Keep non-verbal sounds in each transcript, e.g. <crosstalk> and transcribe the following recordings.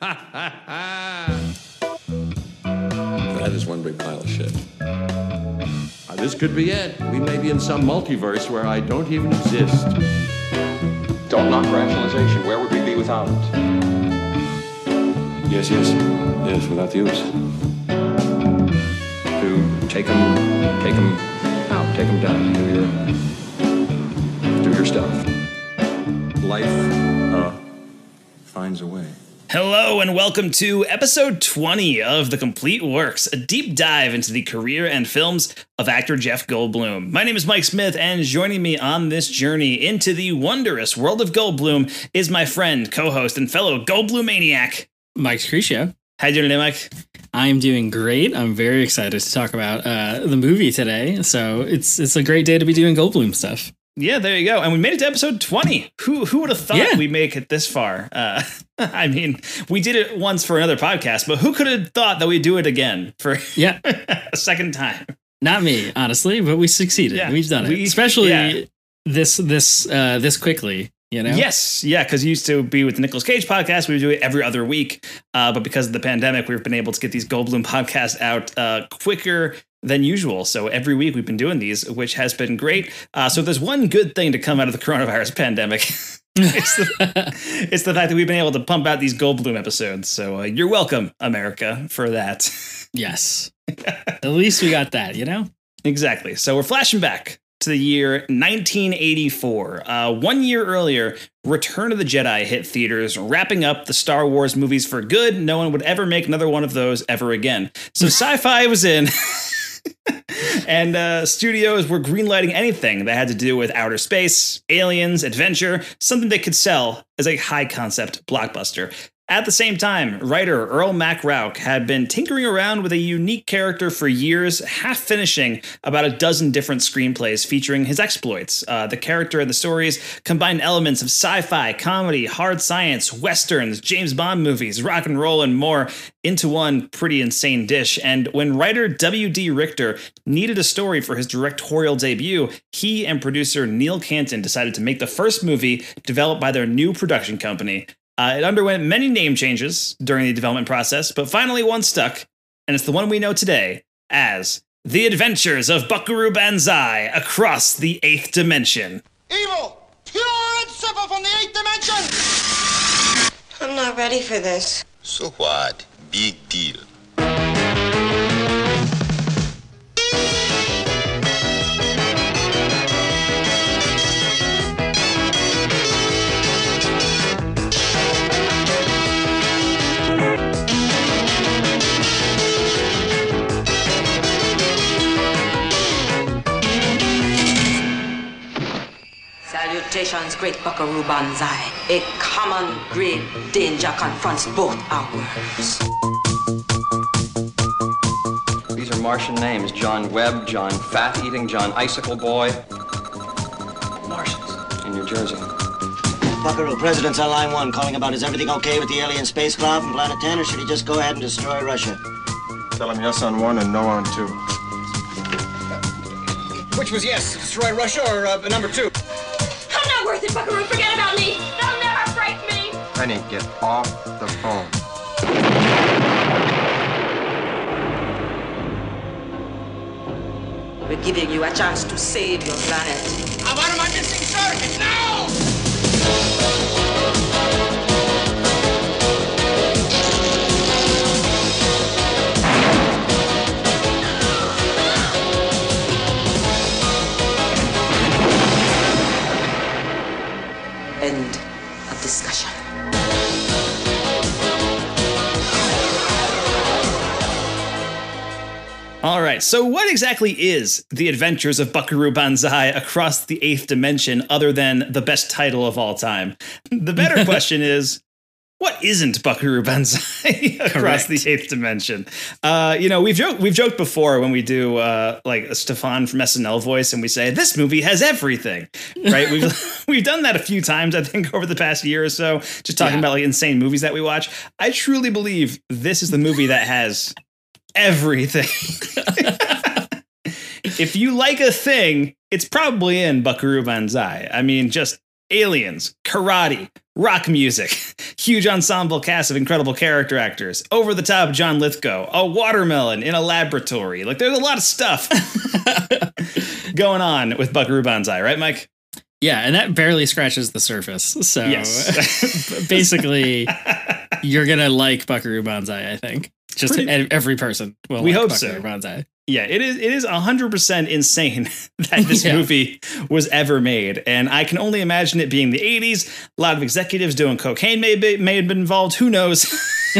<laughs> that is one big pile of shit. Uh, this could be it. We may be in some multiverse where I don't even exist. Don't knock rationalization. Where would we be without it? Yes, yes, yes, without the use. To take them, take them out, take them down, do your, do your stuff. Life, uh, finds a way. Hello and welcome to episode 20 of The Complete Works, a deep dive into the career and films of actor Jeff Goldblum. My name is Mike Smith, and joining me on this journey into the wondrous world of Goldblum is my friend, co-host, and fellow Goldblum maniac, Mike Screecia. How you doing today, Mike? I'm doing great. I'm very excited to talk about uh, the movie today. So it's it's a great day to be doing Goldblum stuff. Yeah, there you go. And we made it to episode 20. Who who would have thought Yeah. we'd make it this far? Uh, <laughs> I mean, we did it once for another podcast, but who could have thought that we'd do it again for <laughs> Yeah, a second time? not me, honestly, but we succeeded. Yeah, We've done it, we- especially yeah. this this uh, this quickly. You know, Yes, yeah, because you used to be with the Nicolas Cage podcast, we would do it every other week. Uh, but because of the pandemic, we've been able to get these Goldblum <laughs> podcasts out uh, quicker than usual. So every week we've been doing these, which has been great. Uh, so if there's one good thing to come out of the coronavirus pandemic, <laughs> it's, the, <laughs> it's the fact that we've been able to pump out these Goldblum episodes. So uh, you're welcome, America, for that. <laughs> Yes. At least we got that. You know. Exactly. So we're flashing back to the year 1984. Uh, one year earlier, Return of the Jedi hit theaters, wrapping up the Star Wars movies for good. No one would ever make another one of those ever again. So sci fi was in. And uh, studios were greenlighting anything that had to do with outer space, aliens, adventure, something they could sell as a high concept blockbuster. At the same time, writer Earl Mac had been tinkering around with a unique character for years, half finishing about a dozen different screenplays featuring his exploits. Uh, the character and the stories combined elements of sci fi, comedy, hard science, westerns, James Bond movies, rock and roll, and more into one pretty insane dish. And when writer W.D. Richter needed a story for his directorial debut, he and producer Neil Canton decided to make the first movie developed by their new production company. Uh, it underwent many name changes during the development process, but finally one stuck, and it's the one we know today as The Adventures of Buckaroo Banzai Across the Eighth Dimension. Evil! Pure and simple from the eighth dimension! I'm not ready for this. So what? Big deal. Salutations, great Buckaroo Banzai. A common great danger confronts both our worlds. These are Martian names John Webb, John Fat Eating, John Icicle Boy. Martians in New Jersey. Buckaroo, President's on line one, calling about is everything okay with the alien space spacecraft from Planet 10, or should he just go ahead and destroy Russia? Tell him yes on one and no on two. Which was yes, destroy Russia or uh, number two? I'm not worth it, Buckaroo. Forget about me. They'll never break me. Honey, get off the phone. We're giving you a chance to save your planet. Uh, what am I missing, sir? Now! All right, so what exactly is The Adventures of Buckaroo Banzai Across the Eighth Dimension other than the best title of all time? The better <laughs> question is what isn't Buckaroo Banzai <laughs> across Correct. the eighth dimension? Uh, you know, we've joked we've joked before when we do uh, like a Stefan from SNL voice, and we say this movie has everything, right? we've <laughs> we've done that a few times, I think, over the past year or so, just talking Yeah. about like insane movies that we watch. I truly believe this is the movie that has everything. if you like a thing, it's probably in Buckaroo Banzai. I mean, just aliens, karate, rock music, <laughs> huge ensemble cast of incredible character actors, over the top John Lithgow, a watermelon in a laboratory. Like there's a lot of stuff <laughs> going on with Buckaroo Banzai, right, Mike? Yeah, and that barely scratches the surface. So Yes. <laughs> basically, you're gonna like Buckaroo Banzai. I think just Pretty- every person will. We like hope so. Banzai. Yeah, it is. It is hundred percent insane <laughs> that this Yeah. movie was ever made, and I can only imagine it being the '80s. A lot of executives doing cocaine may be, may have been involved. Who knows? <laughs> <laughs>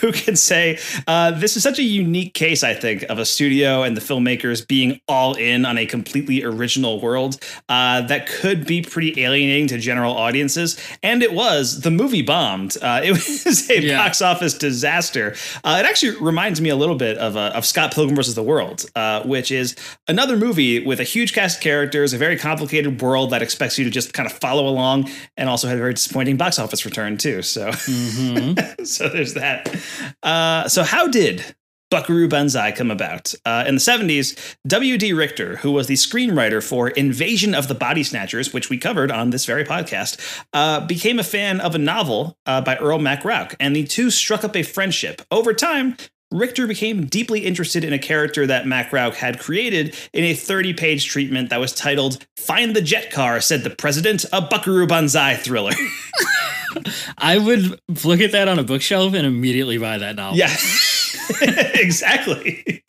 Who can say? Uh, this is such a unique case, I think, of a studio and the filmmakers being all in on a completely original world uh, that could be pretty alienating to general audiences. And it was. The movie bombed. Uh, it was a Yeah. box office disaster. Uh, it actually reminds me a little bit of, uh, of Scott Pilgrim versus the World, uh, which is another movie with a huge cast of characters, a very complicated world that expects you to just kind of follow along, and also had a very disappointing box office return too. So, <laughs> so there's that. Uh, so how did Buckaroo Banzai come about. Uh, in the 70s, W.D. Richter, who was the screenwriter for Invasion of the Body Snatchers, which we covered on this very podcast, uh, became a fan of a novel uh, by Earl MacRauch, and the two struck up a friendship. Over time, Richter became deeply interested in a character that MacRauch had created in a 30 page treatment that was titled Find the Jet Car, said the President, a Buckaroo Banzai thriller. <laughs> I would look at that on a bookshelf and immediately buy that novel. Yeah. <laughs> <laughs> exactly.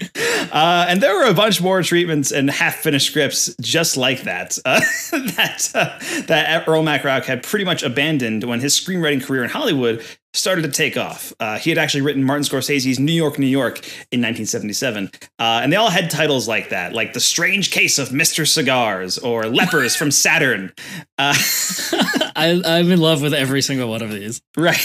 Uh, and there were a bunch more treatments and half-finished scripts just like that. Uh, <laughs> that uh, that Earl MacRauch had pretty much abandoned when his screenwriting career in Hollywood started to take off. Uh, he had actually written Martin Scorsese's New York, New York in 1977, uh, and they all had titles like that, like "The Strange Case of Mr. Cigars" or "Lepers from Saturn." Uh, <laughs> I, I'm in love with every single one of these. Right.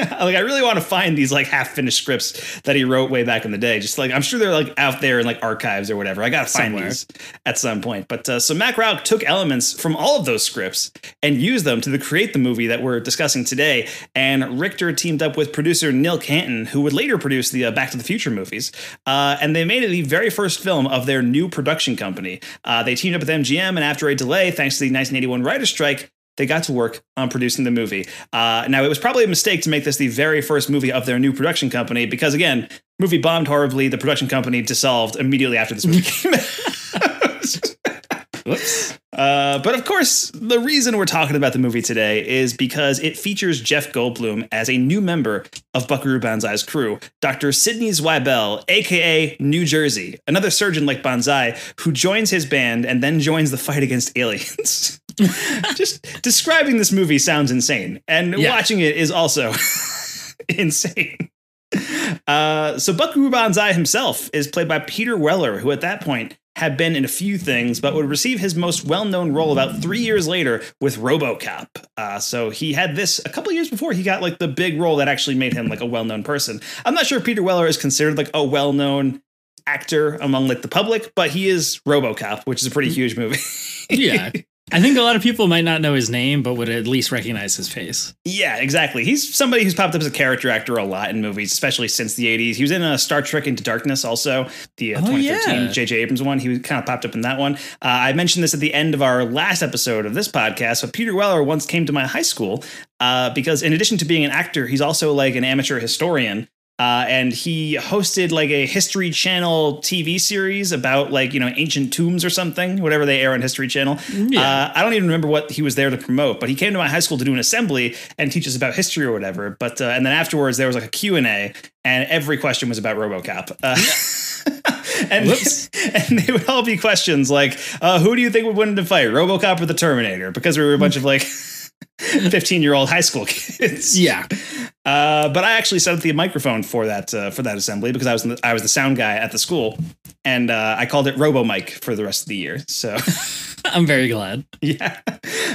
<laughs> like I really want to find these like half finished scripts that he wrote way back in the day. Just like I'm sure they're like out there in like archives or whatever. I gotta find Somewhere. these at some point. But uh, so Mac Rauch took elements from all of those scripts and used them to the, create the movie that we're discussing today. And Richter teamed up with producer Neil Canton, who would later produce the uh, Back to the Future movies. Uh, and they made it the very first film of their new production company. Uh, they teamed up with MGM, and after a delay, thanks to the 1981 writer's strike, they got to work on producing the movie. Uh, now, it was probably a mistake to make this the very first movie of their new production company because, again, movie bombed horribly. The production company dissolved immediately after this movie came out. <laughs> Uh, but of course, the reason we're talking about the movie today is because it features Jeff Goldblum as a new member of Buckaroo Banzai's crew, Dr. Sidney Zwibel, aka New Jersey, another surgeon like Banzai who joins his band and then joins the fight against aliens. <laughs> <laughs> Just describing this movie sounds insane, and Yeah. watching it is also <laughs> insane. Uh, so Buckaroo Banzai himself is played by Peter Weller, who at that point had been in a few things, but would receive his most well-known role about three years later with RoboCop. Uh, so he had this a couple years before he got like the big role that actually made him like a well-known person. I'm not sure if Peter Weller is considered like a well-known actor among like the public, but he is RoboCop, which is a pretty huge movie. Yeah. <laughs> I think a lot of people might not know his name, but would at least recognize his face. Yeah, exactly. He's somebody who's popped up as a character actor a lot in movies, especially since the 80s. He was in uh, Star Trek Into Darkness also, the uh, Oh, 2013 yeah. J.J. Abrams one. He kind of popped up in that one. Uh, I mentioned this at the end of our last episode of this podcast, but Peter Weller once came to my high school uh, because in addition to being an actor, he's also like an amateur historian. Uh, and he hosted like a History Channel TV series about like you know ancient tombs or something, whatever they air on History Channel. Uh, I don't even remember what he was there to promote, but he came to my high school to do an assembly and teach us about history or whatever. But uh, and then afterwards there was like a Q and A, and every question was about RoboCop. Uh, <laughs> and <laughs> and they would all be questions like, uh, "Who do you think would win in a fight, RoboCop or the Terminator?" Because we were a bunch of like. <laughs> <laughs> 15 year old high school kids. Yeah. Uh, but I actually set up the microphone for that uh, for that assembly because I was in the, I was the sound guy at the school, and uh, I called it Robo Mic for the rest of the year. So <laughs> <laughs> I'm very glad. yeah.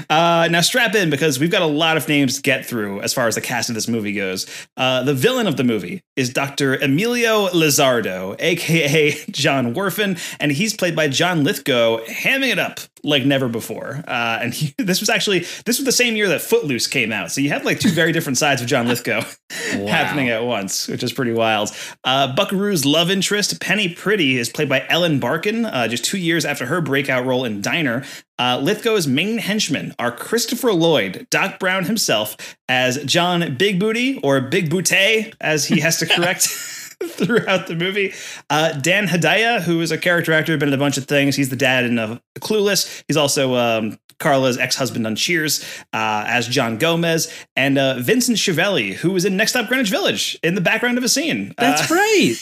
Uh, now strap in because we've got a lot of names to get through as far as the cast of this movie goes. Uh, the villain of the movie is Dr. Emilio Lizardo, aka <laughs> John Whorfin, and he's played by John Lithgow, hamming it up like never before. Uh, and <laughs> he, this was actually this was the same year that Footloose came out, so you have like two very different sides of John Lithgow happening at once, which is pretty wild. Uh, Buckaroo's love interest, Penny Priddy, is played by Ellen Barkin, uh, just two years after her breakout role in Diner. Uh, Lithgow's main henchmen are Christopher Lloyd, Doc Brown himself, as John Big Booty or Big Booty, as he has to <laughs> correct. <laughs> throughout the movie. Uh, Dan Hedaya, who is a character actor, been in a bunch of things. He's the dad in uh, Clueless. He's also um, Carla's ex-husband on Cheers uh, as John Gomez, and uh, Vincent Schiavelli, who was in Next Stop Greenwich Village in the background of a scene. That's Uh, <laughs> right.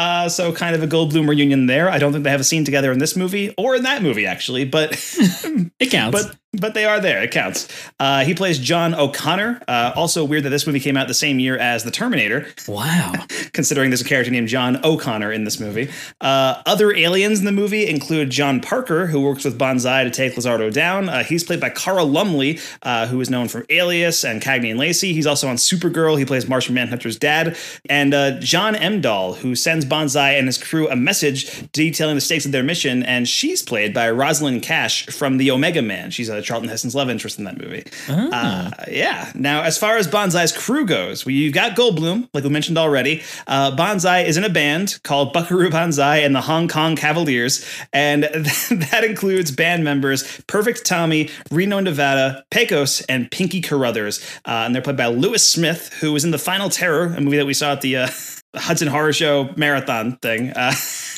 Uh, so kind of a Goldblum reunion there. I don't think they have a scene together in this movie or in that movie actually, but <laughs> It counts. but but they are there. It counts. Uh, he plays John O'Connor. Uh, also weird that this movie came out the same year as The Terminator, wow. <laughs> considering there's a character named John O'Connor in this movie. Uh, other aliens in the movie include John Parker, who works with Banzai to take Lizardo down. Uh, he's played by Carl Lumbly, uh, who is known from Alias and Cagney and Lacey. He's also on Supergirl. He plays Martian Manhunter's dad. And uh, John Emdall, who sends Banzai and his crew a message detailing the stakes of their mission. And she's played by Rosalind Cash from The Omega Man. She's a Charlton Heston's love interest in that movie. Uh, yeah. Now, as far as Banzai's crew goes, we, you've got Goldblum, like we mentioned already. Uh, Banzai is in a band called Buckaroo Banzai and the Hong Kong Cavaliers, and <laughs> that includes band members Perfect Tommy, Reno Nevada, Pecos, and Pinky Carruthers. Uh, and they're played by Lewis Smith, who was in The Final Terror, a movie that we saw at the uh, <laughs> Hudson Horror Show marathon thing. Uh,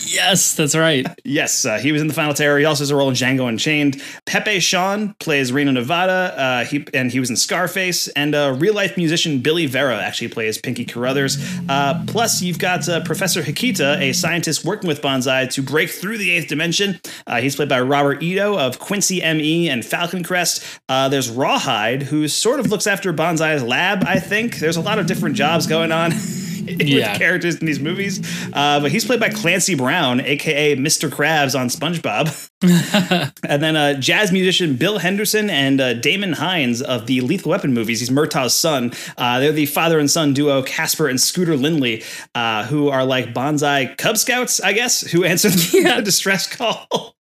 Yes, that's right. Yes, uh, he was in the Final Terror. He also has a role in Django Unchained. Pepe Serna plays Reno Nevada. Uh, he and he was in Scarface. And uh, real life musician Billy Vera actually plays Pinky Carruthers. Uh, plus, you've got uh, Professor Hikita, a scientist working with Banzai to break through the eighth dimension. Uh, he's played by Robert Ito of Quincy M.E. and Falcon Crest. Uh, there's Rawhide, who sort of looks after Banzai's lab. I think there's a lot of different jobs going on. <laughs> <laughs> with Yeah. characters in these movies. Uh, but he's played by Clancy Brown, aka Mr. Krabs on SpongeBob. <laughs> and then uh, jazz musician Bill Henderson and uh, Damon Hines of the Lethal Weapon movies. He's Murtaugh's son. Uh, they're the father and son duo Casper and Scooter Lindley, uh, who are like Banzai Cub Scouts, I guess, who <laughs> answer the distress call.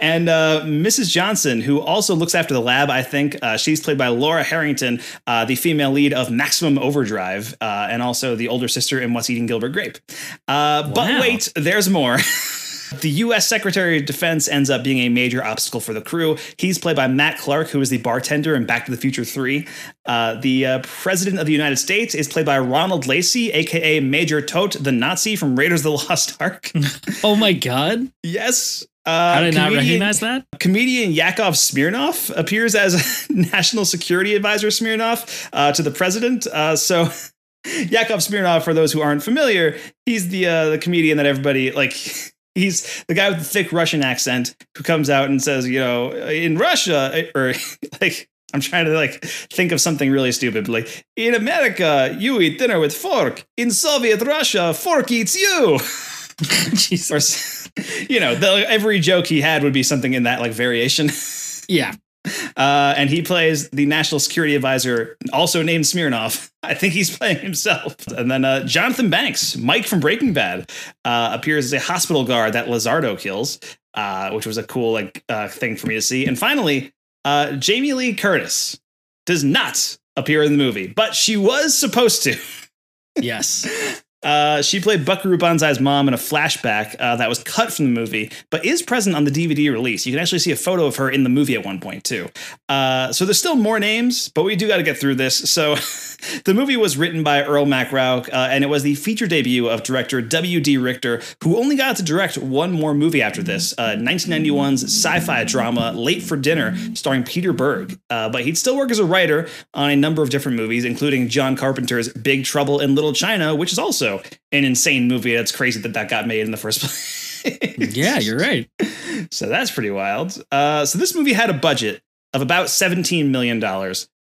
And uh, Mrs. Johnson, who also looks after the lab, I think uh, she's played by Laura Harrington, uh, the female lead of Maximum Overdrive, uh, and also the older sister in What's Eating Gilbert Grape. Uh, But wait, there's more. <laughs> The U.S. Secretary of Defense ends up being a major obstacle for the crew. He's played by Matt Clark, who is the bartender in Back to the Future 3. Uh, the uh, President of the United States is played by Ronald Lacey, aka Major Toht, the Nazi from Raiders of the Lost Ark. <laughs> Oh my god. yes. Uh, How did I not comedian- recognize that? Comedian Yakov Smirnoff appears as <laughs> National Security Advisor Smirnov uh, to the president. Uh, so <laughs> Yakov Smirnoff, for those who aren't familiar, he's the uh, the comedian that everybody like. <laughs> He's the guy with the thick Russian accent who comes out and says, you know, in Russia, or like, I'm trying to like think of something really stupid, but like, in America, you eat dinner with fork. In Soviet Russia, fork eats you. Jesus. Or, <laughs> you know, the, every joke he had would be something in that like variation. <laughs> Yeah. Uh, and he plays the national security advisor, also named Smirnov. <laughs> I think he's playing himself. And then uh, Jonathan Banks, Mike from Breaking Bad, uh, appears as a hospital guard that Lizardo kills, uh, which was a cool like uh, thing for me to see. And finally, uh, Jamie Lee Curtis does not appear in the movie, but she was supposed to. Yes. Uh, she played Buckaroo Banzai's mom in a flashback uh, that was cut from the movie, but is present on the DVD release. You can actually see a photo of her in the movie at one point too. Uh, so there's still more names, but we do got to get through this. So <laughs> the movie was written by Earl MacRauch, uh, and it was the feature debut of director W.D. Richter, who only got to direct one more movie after this, uh, 1991's sci-fi drama Late for Dinner, starring Peter Berg. Uh, but he'd still work as a writer on a number of different movies, including John Carpenter's Big Trouble in Little China, which is also an insane movie. That's crazy that that got made in the first <laughs> place. Yeah, you're right. So that's pretty wild. Uh, so this movie had a budget of about $17 million.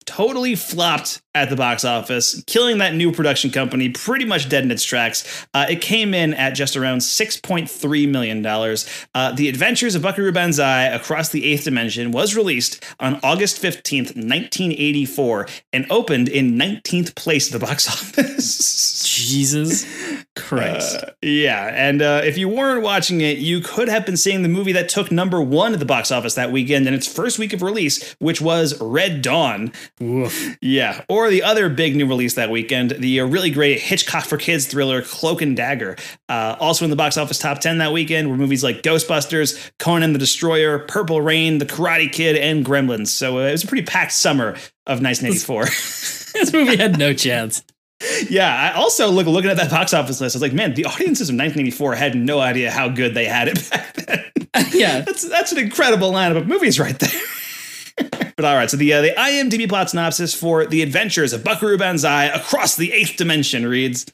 Totally flopped at the box office, killing that new production company pretty much dead in its tracks. Uh, it came in at just around $6.3 million. Uh, the Adventures of Buckaroo Banzai Across the Eighth Dimension was released on August 15th, 1984, and opened in 19th place at the box <laughs> office. Jesus. Christ. Uh, yeah, and uh, if you weren't watching it, you could have been seeing the movie that took number one at the box office that weekend in its first week of release, which was Red Dawn. Woof. Yeah, or the other big new release that weekend, the uh, really great Hitchcock for Kids thriller Cloak and Dagger. Uh, also in the box office top 10 that weekend were movies like Ghostbusters, Conan the Destroyer, Purple Rain, The Karate Kid, and Gremlins. So uh, it was a pretty packed summer of 1984. <laughs> this movie had no chance. Yeah, I also look looking at that box office list. I was like, man, the audiences of 1984 had no idea how good they had it back then. <laughs> yeah, that's that's an incredible lineup of movies right there. But all right, so the uh, the IMDb plot synopsis for The Adventures of Buckaroo Banzai Across the Eighth Dimension reads.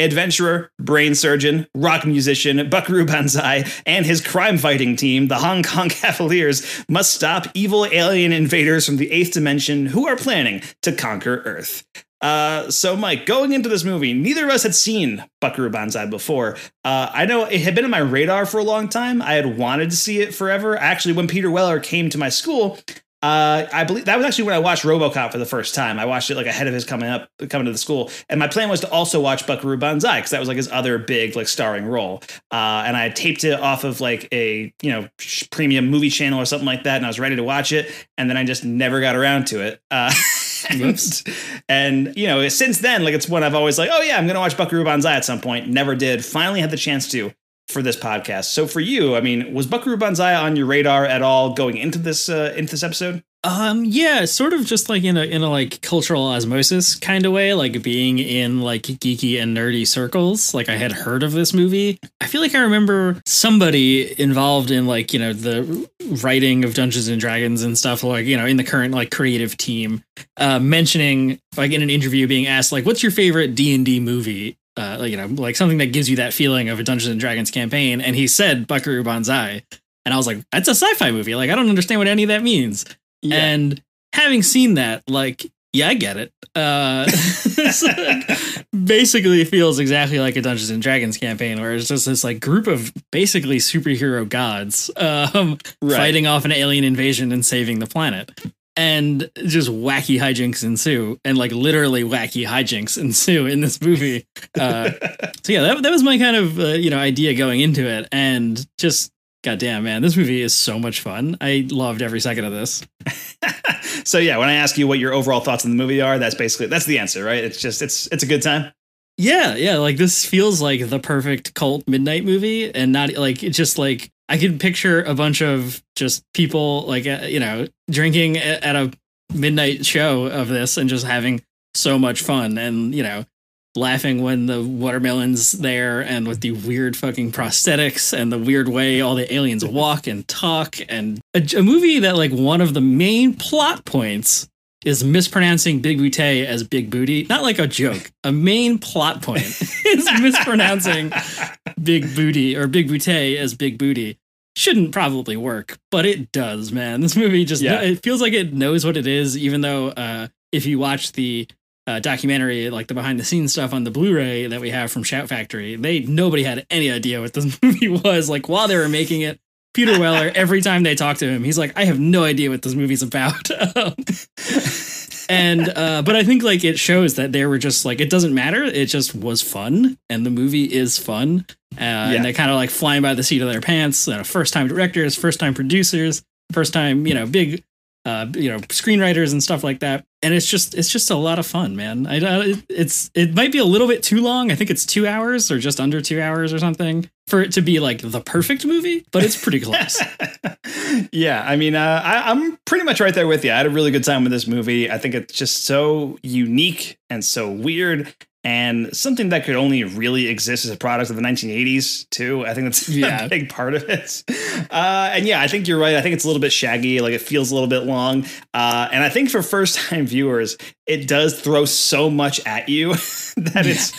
Adventurer, brain surgeon, rock musician, Buckaroo Banzai, and his crime fighting team, the Hong Kong <laughs> Cavaliers, must stop evil alien invaders from the eighth dimension who are planning to conquer Earth. Uh, so Mike, going into this movie, neither of us had seen Buckaroo Banzai before. Uh, I know it had been on my radar for a long time. I had wanted to see it forever. Actually, when Peter Weller came to my school, uh, I believe that was actually when I watched RoboCop for the first time. I watched it like ahead of his coming up, coming to the school, and my plan was to also watch Buckaroo Banzai because that was like his other big like starring role. Uh, and I taped it off of like a you know premium movie channel or something like that, and I was ready to watch it, and then I just never got around to it. Uh, <laughs> and, and you know, since then, like it's one I've always like, oh yeah, I'm gonna watch Buckaroo Banzai at some point. Never did. Finally had the chance to for this podcast. So for you, I mean, was Buckaroo Banzai on your radar at all going into this uh, into this episode? Um, yeah, sort of just like in a in a like cultural osmosis kind of way, like being in like geeky and nerdy circles. Like I had heard of this movie. I feel like I remember somebody involved in like you know the writing of Dungeons and Dragons and stuff, like you know in the current like creative team, uh, mentioning like in an interview being asked like, "What's your favorite D and D movie?" Uh, you know, like something that gives you that feeling of a Dungeons and Dragons campaign, and he said Buckaroo Banzai, and I was like, "That's a sci-fi movie. Like I don't understand what any of that means." Yeah. And having seen that, like, yeah, I get it. Uh, <laughs> basically feels exactly like a Dungeons and Dragons campaign, where it's just this like group of basically superhero gods um, right. fighting off an alien invasion and saving the planet. And just wacky hijinks ensue, and like literally wacky hijinks <laughs> ensue in this movie. Uh, <laughs> so yeah, that, that was my kind of uh, you know idea going into it, and just God damn, man, this movie is so much fun. I loved every second of this. <laughs> so yeah, when I ask you what your overall thoughts on the movie are, that's basically that's the answer, right? It's just it's it's a good time. Yeah, yeah, like this feels like the perfect cult midnight movie and not like it's just like I can picture a bunch of just people like uh, you know, drinking at a midnight show of this and just having so much fun and you know laughing when the watermelon's there and with the weird fucking prosthetics and the weird way all the aliens walk and talk and a, a movie that like one of the main plot points is mispronouncing Big Booty as Big Booty. Not like a joke. A main plot point <laughs> is mispronouncing Big Booty or Big Booty as Big Booty. Shouldn't probably work, but it does, man. This movie just yeah. it feels like it knows what it is, even though uh, if you watch the uh, documentary, like the behind the scenes stuff on the Blu-ray that we have from Shout Factory, they nobody had any idea what this <laughs> movie was. Like while they were making it, Peter Weller, every time they talk to him, he's like, "I have no idea what this movie's about." <laughs> and uh, but I think like it shows that they were just like it doesn't matter. It just was fun, and the movie is fun. Uh, yeah. And they kind of like flying by the seat of their pants. Uh, first time directors, first time producers, first time you know big uh, you know screenwriters and stuff like that. And it's just it's just a lot of fun man. I it, it's it might be a little bit too long. I think it's two hours or just under two hours or something for it to be like the perfect movie but it's pretty close. <laughs> Yeah i mean uh, I, i'm pretty much right there with you. I had a really good time with this movie. I think it's just so unique and so weird and something that could only really exist as a product of the 1980s too. I think that's <laughs> yeah. a big part of it. Uh, and yeah, I think you're right. I think it's a little bit shaggy, like it feels a little bit long. Uh, and I think for first time viewers, it does throw so much at you <laughs> that it's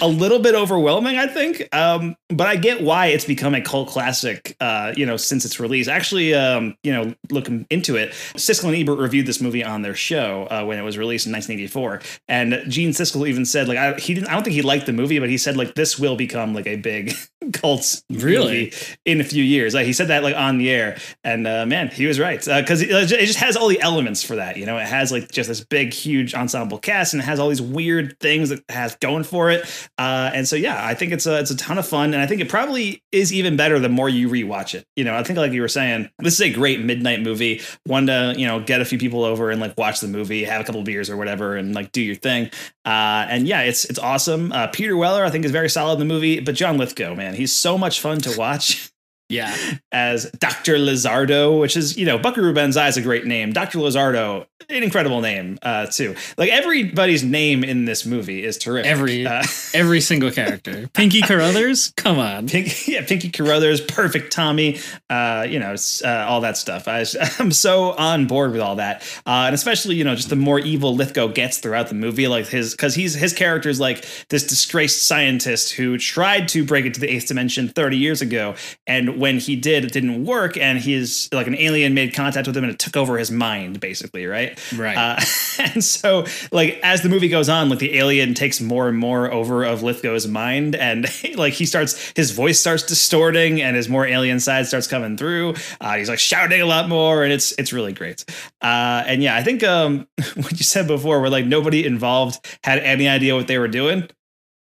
a little bit overwhelming. I think, um, but I get why it's become a cult classic. Uh, you know, since its release. Actually, um, you know, looking into it, Siskel and Ebert reviewed this movie on their show uh, when it was released in 1984, and Gene Siskel even said like I, he didn't. I don't think he liked the movie, but he said like this will become like a big, cult Really? in a few years. Like he said that like on the air, and uh, man, he was right because it, it just has all the elements for that. You know, it has like just this big, huge ensemble cast, and it has all these weird things that has going for it. Uh, and so yeah, I think it's a it's a ton of fun, and I think it probably is even better the more you rewatch it. You know, I think like you were saying, this is a great midnight movie. One to you know get a few people over and like watch the movie, have a couple beers or whatever, and like do your thing. Uh, and yeah, it's it's awesome. Uh, Peter Weller, I think, is very solid in the movie, but John Lithgow, man, he's so much fun to watch. Yeah. as Dr. Lizardo, which is, you know, Buckaroo Banzai is a great name. Dr. Lizardo, an incredible name, uh, too. Like everybody's name in this movie is terrific. Every uh, <laughs> every single character. Pinky Carruthers, come on. Pink, yeah, Pinky Carruthers, Perfect Tommy, uh, you know, uh, all that stuff. I, <laughs> I'm so on board with all that, uh, and especially you know just the more evil Lithgow gets throughout the movie, like his because he's his character is like this disgraced scientist who tried to break into the eighth dimension 30 years ago, and when he did, it didn't work, and he's like an alien made contact with him and it took over his mind, basically, right? Right. Uh, <laughs> and so, like, as the movie goes on, like the alien takes more and more over of Lithgow's mind, and <laughs> like he starts, his voice starts distorting, and his more alien side starts coming through. Uh, he's like shouting a lot more, and it's it's really great. Uh, and yeah, I think um, <laughs> what you said before, where like nobody involved had any idea what they were doing,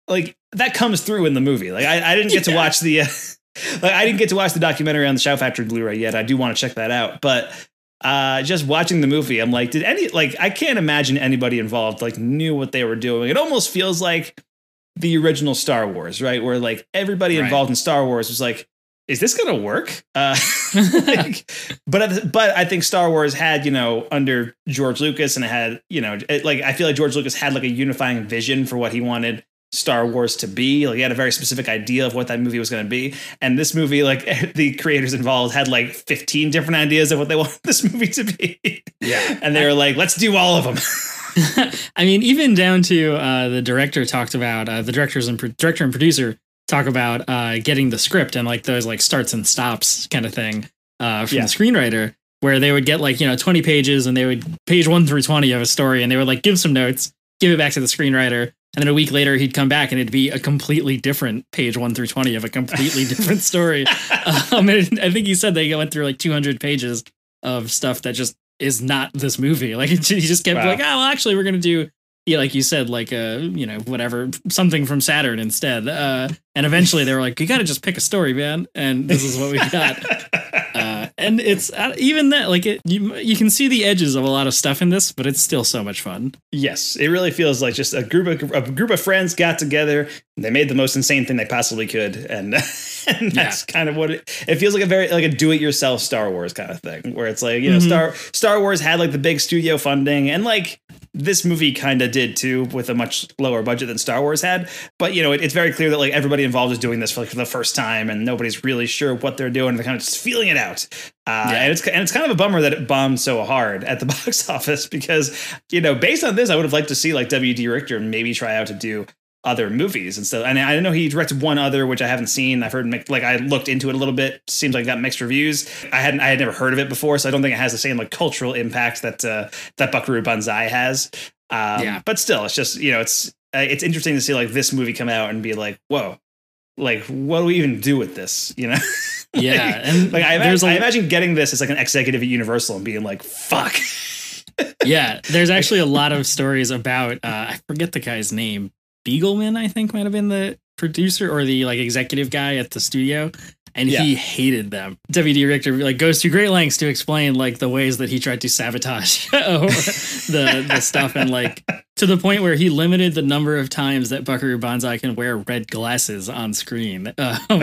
like that comes through in the movie. Like I, I didn't get to watch the. Uh, like I didn't get to watch the documentary on the Shout Factory Blu-ray yet. I do want to check that out, but uh, just watching the movie, I'm like, did any like I can't imagine anybody involved like knew what they were doing. It almost feels like the original Star Wars, right? Where like everybody Right. involved in Star Wars was like, is this gonna work? Uh, <laughs> like, but but I think Star Wars had you know under George Lucas and it had you know it, like I feel like George Lucas had like a unifying vision for what he wanted Star Wars to be. Like he had a very specific idea of what that movie was going to be. And this movie, like <laughs> the creators involved had like 15 different ideas of what they <laughs> wanted this movie to be. Yeah. And they were like, let's do all of them. <laughs> I mean, even down to uh, the director talked about uh, the directors and pro- director and producer talk about uh, getting the script and like those like starts and stops kind of thing uh, from Yeah. the screenwriter, where they would get like you know twenty pages and they would page one through twenty of a story and they would like give some notes, give it back to the screenwriter, and then a week later he'd come back and it'd be a completely different page one through twenty of a completely <laughs> different story. um, and I think he said they went through like two hundred pages of stuff that just is not this movie. Like he just kept Wow. like, oh, well, actually, we're gonna do, yeah, like you said, like uh, you know, whatever, something from Saturn instead. Uh, and eventually they were like, you got to just pick a story, man, and this is what we got. <laughs> And it's uh, even that, like it, you you can see the edges of a lot of stuff in this, but it's still so much fun. yes, it really feels like just a group of a group of friends got together. And they made the most insane thing they possibly could, and <laughs> and that's kind of what it, it feels like a very like a do-it-yourself Star Wars kind of thing, where it's like you know Mhm. Star Star Wars had like the big studio funding, and like this movie kind of did too, with a much lower budget than Star Wars had. But you know, it, it's very clear that like everybody involved is doing this for like for the first time, and nobody's really sure what they're doing. They're kind of just feeling it out. Uh, and it's and it's kind of a bummer that it bombed so hard at the <laughs> box office because you know based on this I would have liked to see like W.D. Richter maybe try out to do other movies and stuff. And I know he directed one other which I haven't seen. I've heard like I looked into it a little bit. Seems like got mixed reviews. I hadn't I had never heard of it before, so I don't think it has the same like cultural impact that uh, that Buckaroo Banzai has. Um, Yeah. But still, it's just you know it's uh, it's interesting to see like this movie come out and be like whoa. Like, what do we even do with this? You know? <laughs> Yeah, and like I there's imagine, a- I imagine getting this as like an executive at Universal and being like, "Fuck." yeah, there's <laughs> actually a lot of stories about uh, I forget the guy's name. Beagleman, I think, might have been the producer or the like executive guy at the studio, and he hated them. WD Richter like goes to great lengths to explain like the ways that he tried to sabotage <laughs> the the stuff, and like to the point where he limited the number of times that Buckaroo Banzai can wear red glasses on screen. Um,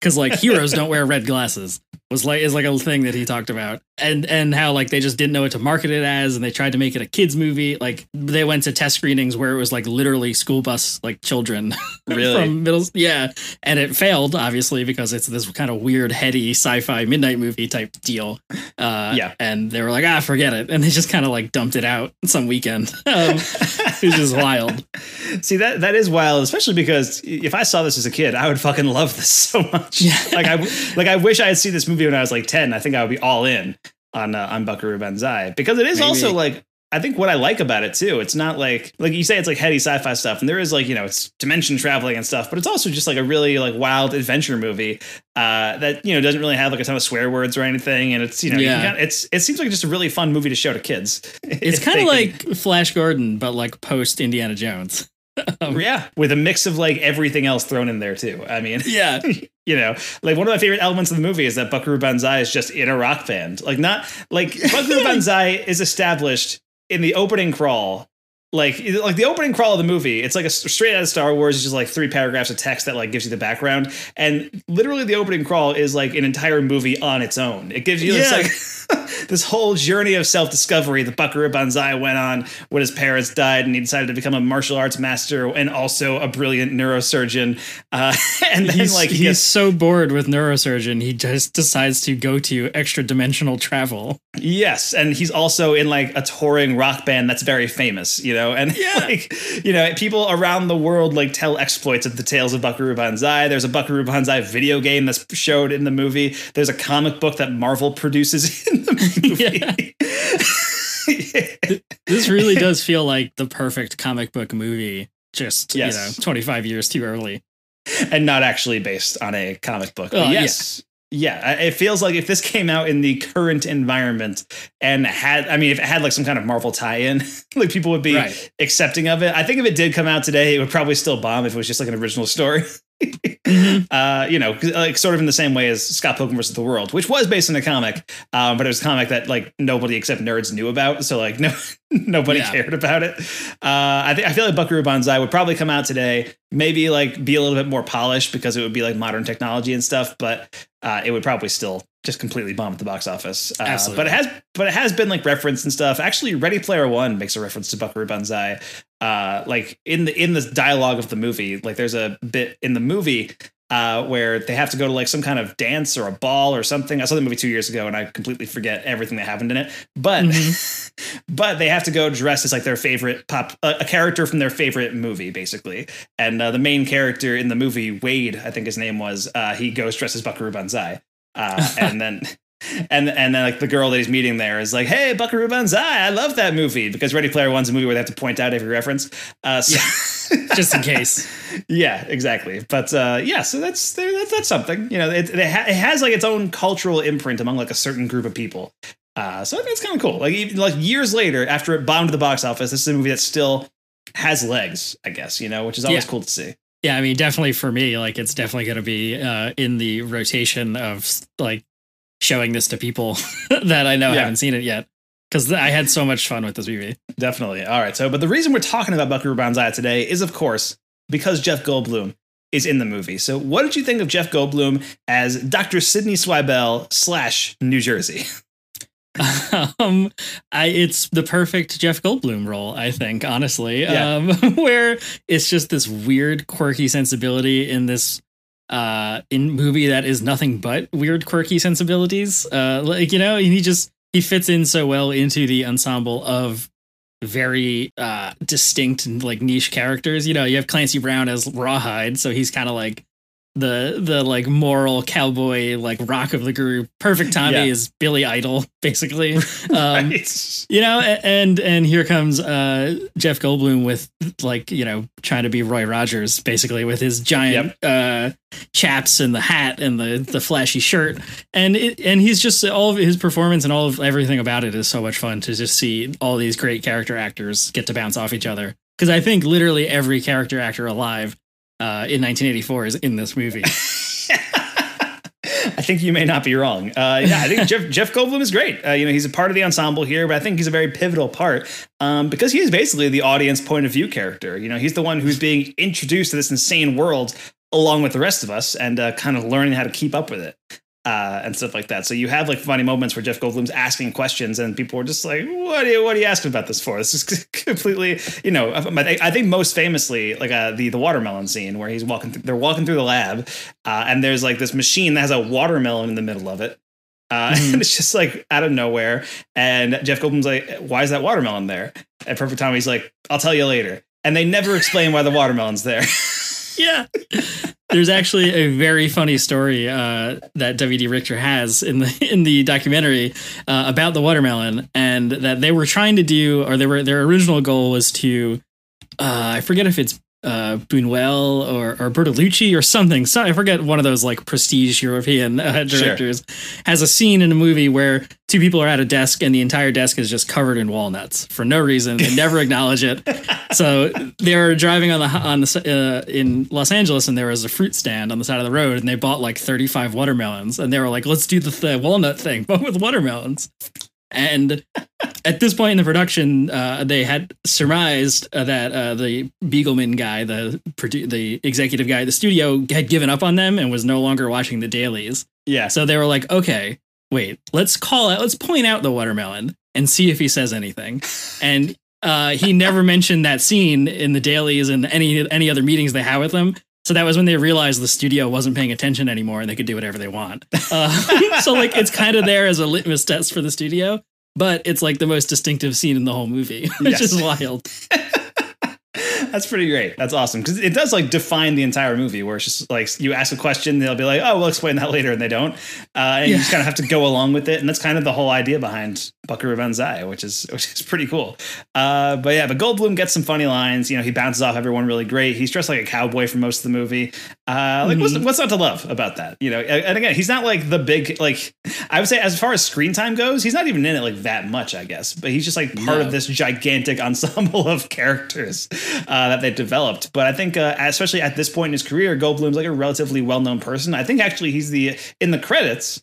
because like heroes don't wear red glasses was like is like a thing that he talked about and and how like they just didn't know what to market it as and they tried to make it a kids movie like they went to test screenings where it was like literally school bus like children <laughs> Really? from middle yeah and it failed obviously because it's this kind of weird heady sci-fi midnight movie type deal uh Yeah. and they were like ah forget it and they just kind of like dumped it out some weekend <laughs> um, it was just wild <laughs> See that that is wild, especially because if I saw this as a kid, I would fucking love this so much. yeah. like I like I wish I had seen this movie when I was like ten. I think I would be all in on uh, on Buckaroo Banzai because it is Maybe. also like I think what I like about it too, it's not like like you say it's like heady sci-fi stuff, and there is like you know it's dimension traveling and stuff, but it's also just like a really like wild adventure movie uh, that you know doesn't really have like a ton of swear words or anything, and it's you know Yeah. kinda- it's it seems like just a really fun movie to show to kids. <laughs> It's kind of like Flash Gordon, but like post Indiana Jones. Um, yeah, with a mix of like everything else thrown in there too. I mean, Yeah. <laughs> you know, like one of my favorite elements of the movie is that Buckaroo Banzai is just in a rock band. Like not like <laughs> Buckaroo Banzai is established in the opening crawl. Like like the opening crawl of the movie, it's like a straight out of Star Wars. It's just like three paragraphs of text that like gives you the background, and literally the opening crawl is like an entire movie on its own. It gives you Yeah. this like <laughs> this whole journey of self discovery that Buckaroo Banzai went on when his parents died, and he decided to become a martial arts master and also a brilliant neurosurgeon. Uh, <laughs> and then he's like he he's gets so bored with neurosurgeon, he just decides to go to extra dimensional travel. Yes, and he's also in like a touring rock band that's very famous, you know, and <laughs> like you know, people around the world like tell exploits of the tales of Buckaroo Banzai. There's a Buckaroo Banzai video game that's showed in the movie. There's a comic book that Marvel produces <laughs> in the movie. <laughs> This really does feel like the perfect comic book movie. Just Yes. you know, twenty five years too early. and not actually based on a comic book. Oh, but Oh, yeah. Yeah, it feels like if this came out in the current environment and had, I mean, if it had like some kind of Marvel tie-in, <laughs> like people would be Right. accepting of it. I think if it did come out today, it would probably still bomb if it was just like an original story. <laughs> uh, you know, like sort of in the same way as Scott Pilgrim versus the World, which was based on a comic, um, but it was a comic that like nobody except nerds knew about. So like <laughs> no, nobody Yeah. cared about it. Uh, I think I feel like Buckaroo Banzai would probably come out today, maybe like be a little bit more polished because it would be like modern technology and stuff, but uh, it would probably still just completely bomb at the box office. Uh, Absolutely. But it has, but it has been like referenced and stuff. Actually, Ready Player One makes a reference to Buckaroo Banzai. Uh, like in the in the dialogue of the movie, like there's a bit in the movie uh, where they have to go to like some kind of dance or a ball or something. I saw the movie two years ago and I completely forget everything that happened in it. But <laughs> but they have to go dressed as like their favorite pop a, a character from their favorite movie basically. And uh, the main character in the movie Wade, I think his name was, uh, he goes dressed as Buckaroo Banzai. Uh, <laughs> and then and and then like the girl that he's meeting there is like, "Hey, Buckaroo Banzai, I love that movie." Because Ready Player One's a movie where they have to point out every reference. Uh, so, Just in case. <laughs> yeah, exactly. But uh, yeah, so that's that's, that's something. You know, it, it, ha- it has like its own cultural imprint among like a certain group of people. Uh, so I think it's kind of cool. Like even like years later, after it bombed the box office, this is a movie that still has legs. I guess you know, which is always Yeah. cool to see. Yeah, I mean, definitely for me, like it's definitely going to be uh, in the rotation of like showing this to people <laughs> that I know Yeah. haven't seen it yet because I had so much fun with this movie. Definitely. All right. So, but the reason we're talking about Buckaroo Banzai today is, of course, because Jeff Goldblum is in the movie. So, what did you think of Jeff Goldblum as Dr. Sidney Zwibel slash New Jersey? <laughs> um, I it's the perfect Jeff Goldblum role, I think, honestly. Yeah. Um, <laughs> where it's just this weird, quirky sensibility in this uh in movie that is nothing but weird, quirky sensibilities. Uh, like you know, he just he fits in so well into the ensemble of very uh distinct and like niche characters. You know, you have Clancy Brown as Rawhide, so he's kind of like the the like moral cowboy like rock of the group. Perfect Tommy Yeah. is Billy Idol, basically. <laughs> Um, Right. you know, and and here comes uh Jeff Goldblum with like you know trying to be Roy Rogers, basically with his giant uh chaps and the hat and the the flashy shirt, and it, and he's just all of his performance and all of everything about it is so much fun to just see all these great character actors get to bounce off each other. Because I think literally every character actor alive uh, in 1984 is in this movie. <laughs> I think you may not be wrong. Uh, yeah, I think Jeff <laughs> Jeff Goldblum is great. Uh, you know, he's a part of the ensemble here, but I think he's a very pivotal part um, because he is basically the audience point of view character. You know, he's the one who's being introduced to this insane world along with the rest of us and uh, kind of learning how to keep up with it. Uh, and stuff like that. So you have like funny moments where Jeff Goldblum's asking questions, and people are just like, "What are you? What are you asking about this for?" This is <laughs> completely, you know. I I think most famously, like uh, the the watermelon scene where he's walking, through, they're walking through the lab, uh, and there's like this machine that has a watermelon in the middle of it, uh, <laughs> and it's just like out of nowhere. And Jeff Goldblum's like, "Why is that watermelon there?" At Perfect Tommy, he's like, "I'll tell you later." And they never explain why the watermelon's there. <laughs> <laughs> yeah. There's actually a very funny story uh, that W.D. Richter has in the in the documentary uh, about the watermelon, and that they were trying to do, or they were their original goal was to, uh, I forget if it's uh, Buñuel or, or Bertolucci or something. So I forget one of those like prestige European uh, directors has a scene in a movie where two people are at a desk and the entire desk is just covered in walnuts for no reason. They never acknowledge it. <laughs> So they're driving on the on the uh, in Los Angeles and there was a fruit stand on the side of the road and they bought like 35 watermelons and they were like, let's do the, the walnut thing, <laughs> but with watermelons. And <laughs> at this point in the production, uh, they had surmised uh, that uh, the Beagleman guy, the produ- the executive guy at the studio, had given up on them and was no longer watching the dailies. Yeah. So they were like, okay, wait, let's call out, let's point out the watermelon and see if he says anything. <laughs> And uh, he never mentioned that scene in the dailies and any any other meetings they had with him. So that was when they realized the studio wasn't paying attention anymore and they could do whatever they want. <laughs> Uh, so like it's kind of there as a litmus test for the studio, but it's like the most distinctive scene in the whole movie, <laughs> which Yes. is wild. <laughs> <laughs> That's pretty great. That's awesome because it does like define the entire movie. Where it's just like you ask a question, they'll be like, "Oh, we'll explain that later," and they don't. Uh, and you just kind of have to go along with it, and that's kind of the whole idea behind Buckaroo Banzai, which is which is pretty cool. Uh, but yeah, but Goldblum gets some funny lines. You know, he bounces off everyone really great. He's dressed like a cowboy for most of the movie. Uh, like what's, what's not to love about that? You know, and again, he's not like the big like I would say as far as screen time goes, he's not even in it like that much, I guess. But he's just like part No. of this gigantic <laughs> ensemble of characters uh, that they developed. But I think, uh, especially at this point in his career, Goldblum's like a relatively well-known person. I think actually he's the in the credits.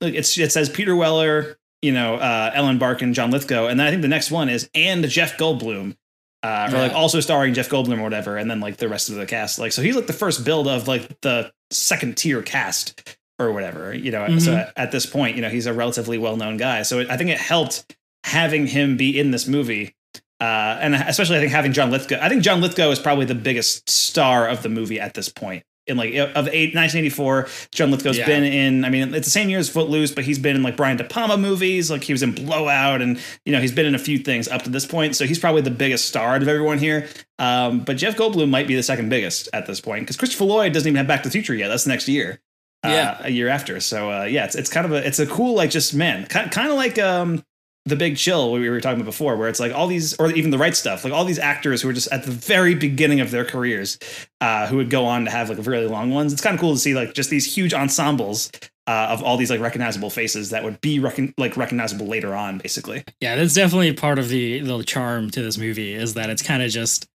like, It's it says Peter Weller, you know, uh, Ellen Barkin, John Lithgow, and then I think the next one is and Jeff Goldblum. Uh, or like also starring Jeff Goldblum or whatever, and then like the rest of the cast. Like, so he's like the first build of like the second tier cast or whatever, you know. So Mhm. at this point, you know, he's a relatively well known guy. So it, I think it helped having him be in this movie. Uh, and especially, I think having John Lithgow. I think John Lithgow is probably the biggest star of the movie at this point. In like of eight, 1984, John Lithgow's Yeah. been in. I mean, it's the same year as Footloose, but he's been in like Brian De Palma movies. Like he was in Blowout, and you know he's been in a few things up to this point. So he's probably the biggest star out of everyone here. Um, but Jeff Goldblum might be the second biggest at this point because Christopher Lloyd doesn't even have Back to the Future yet. That's next year uh, Yeah. a year after. So uh, yeah, it's it's kind of a it's a cool like just man, kind kind of like um the Big Chill we were talking about before, where it's like all these or even the right stuff, like all these actors who are just at the very beginning of their careers, uh, who would go on to have like really long ones. It's kind of cool to see like just these huge ensembles. Uh, of all these like recognizable faces that would be recon- like recognizable later on, basically. Yeah, that's definitely part of the the charm to this movie is that it's kind of just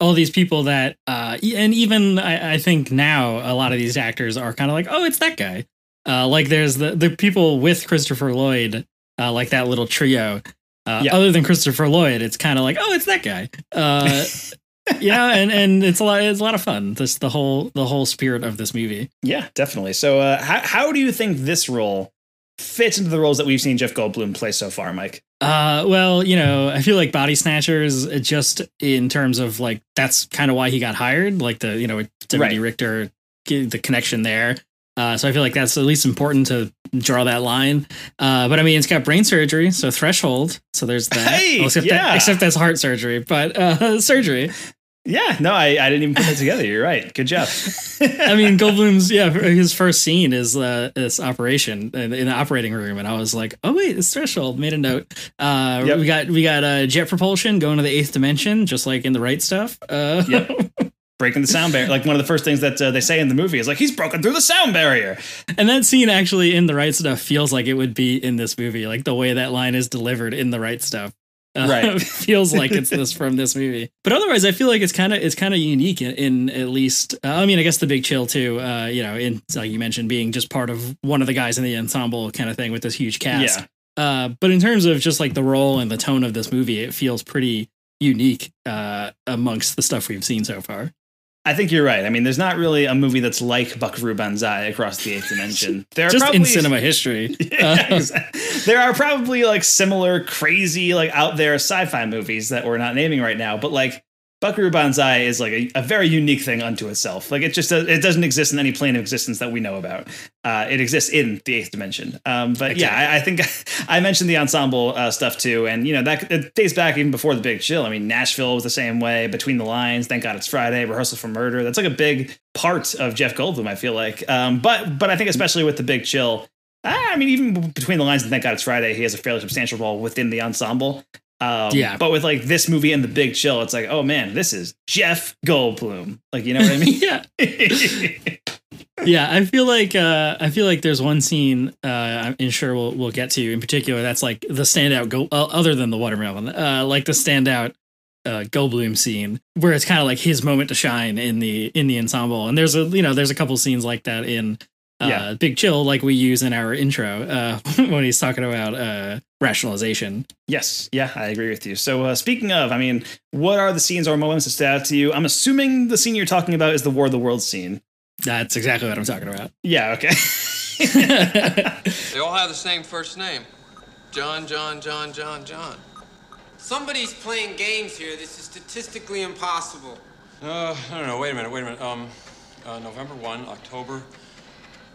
all these people that, uh, and even I, I think now a lot of these actors are kind of like, oh, it's that guy. Uh, like there's the the people with Christopher Lloyd, uh, like that little trio. Uh, Yeah. Other than Christopher Lloyd, it's kind of like, oh, it's that guy. Uh, <laughs> yeah, and and it's a lot. It's a lot of fun. Just the whole the whole spirit of this movie. Yeah, definitely. So, uh, how how do you think this role fits into the roles that we've seen Jeff Goldblum play so far, Mike? Uh, well, you know, I feel like Body Snatchers, uh, just in terms of like, that's kind of why he got hired. Like the, you know, W.D. Right. Richter, the connection there. Uh, so I feel like that's at least important to draw that line. Uh, but I mean, it's got brain surgery, so threshold. So there's that. Hey, Well, except, yeah. that except that's heart surgery, but uh, <laughs> surgery. Yeah, no, I, I didn't even put that together. You're right. Good job. <laughs> I mean, Goldblum's yeah, <laughs> his first scene is uh, this operation in, in the operating room, and I was like, oh wait, it's threshold. Made a note. Uh, Yep. We got we got uh, jet propulsion going to the eighth dimension, just like in the right stuff. Uh, Yep. Breaking the sound barrier. Like one of the first things that uh, they say in the movie is like he's broken through the sound barrier. And that scene actually in the right stuff feels like it would be in this movie, like the way that line is delivered in the right stuff. Uh, Right. <laughs> feels like it's this from this movie, but otherwise, I feel like it's kind of it's kind of unique in, in at least. Uh, I mean, I guess the Big Chill too. Uh, you know, in like you mentioned, being just part of one of the guys in the ensemble kind of thing with this huge cast. Yeah. Uh, but in terms of just like the role and the tone of this movie, it feels pretty unique uh, amongst the stuff we've seen so far. I think you're right. I mean, there's not really a movie that's like Buckaroo Banzai across the eighth dimension. <laughs> There are Just probably, in cinema history. <laughs> Yeah, Uh, exactly. there are probably like similar crazy like out there sci-fi movies that we're not naming right now, but like Buckaroo Banzai is like a, a very unique thing unto itself. Like it just it doesn't exist in any plane of existence that we know about. uh, it exists in the eighth dimension. Um, but yeah, I, I think <laughs> I mentioned the ensemble uh, stuff too, and you know that it dates back even before the Big Chill. I mean, Nashville was the same way. Between the Lines, Thank God It's Friday, Rehearsal for Murder. That's like a big part of Jeff Goldblum. I feel like, um, but but I think especially with the Big Chill. I mean, even between the lines and Thank God It's Friday, he has a fairly substantial role within the ensemble. Um, Yeah. But with like this movie and the Big Chill, it's like, oh man, this is Jeff Goldblum. Like, you know what I mean? yeah. <laughs> <laughs> yeah, I feel like uh, I feel like there's one scene uh, I'm sure we'll we'll get to in particular that's like the standout go uh, other than the watermelon, uh, like the standout uh, Goldblum scene where it's kind of like his moment to shine in the in the ensemble. And there's a you know there's a couple scenes like that in Yeah. Big Chill, like we use in our intro uh, <laughs> when he's talking about uh, rationalization. Yes, yeah, I agree with you. So, uh, speaking of, I mean, what are the scenes or moments that stood out to you? I'm assuming the scene you're talking about is the War of the Worlds scene. That's exactly what I'm talking about. Yeah, okay. <laughs> They all have the same first name. John, John, John, John, John. Somebody's playing games here. This is statistically impossible. Uh, I don't know. Wait a minute. Wait a minute. Um, uh, November one, October.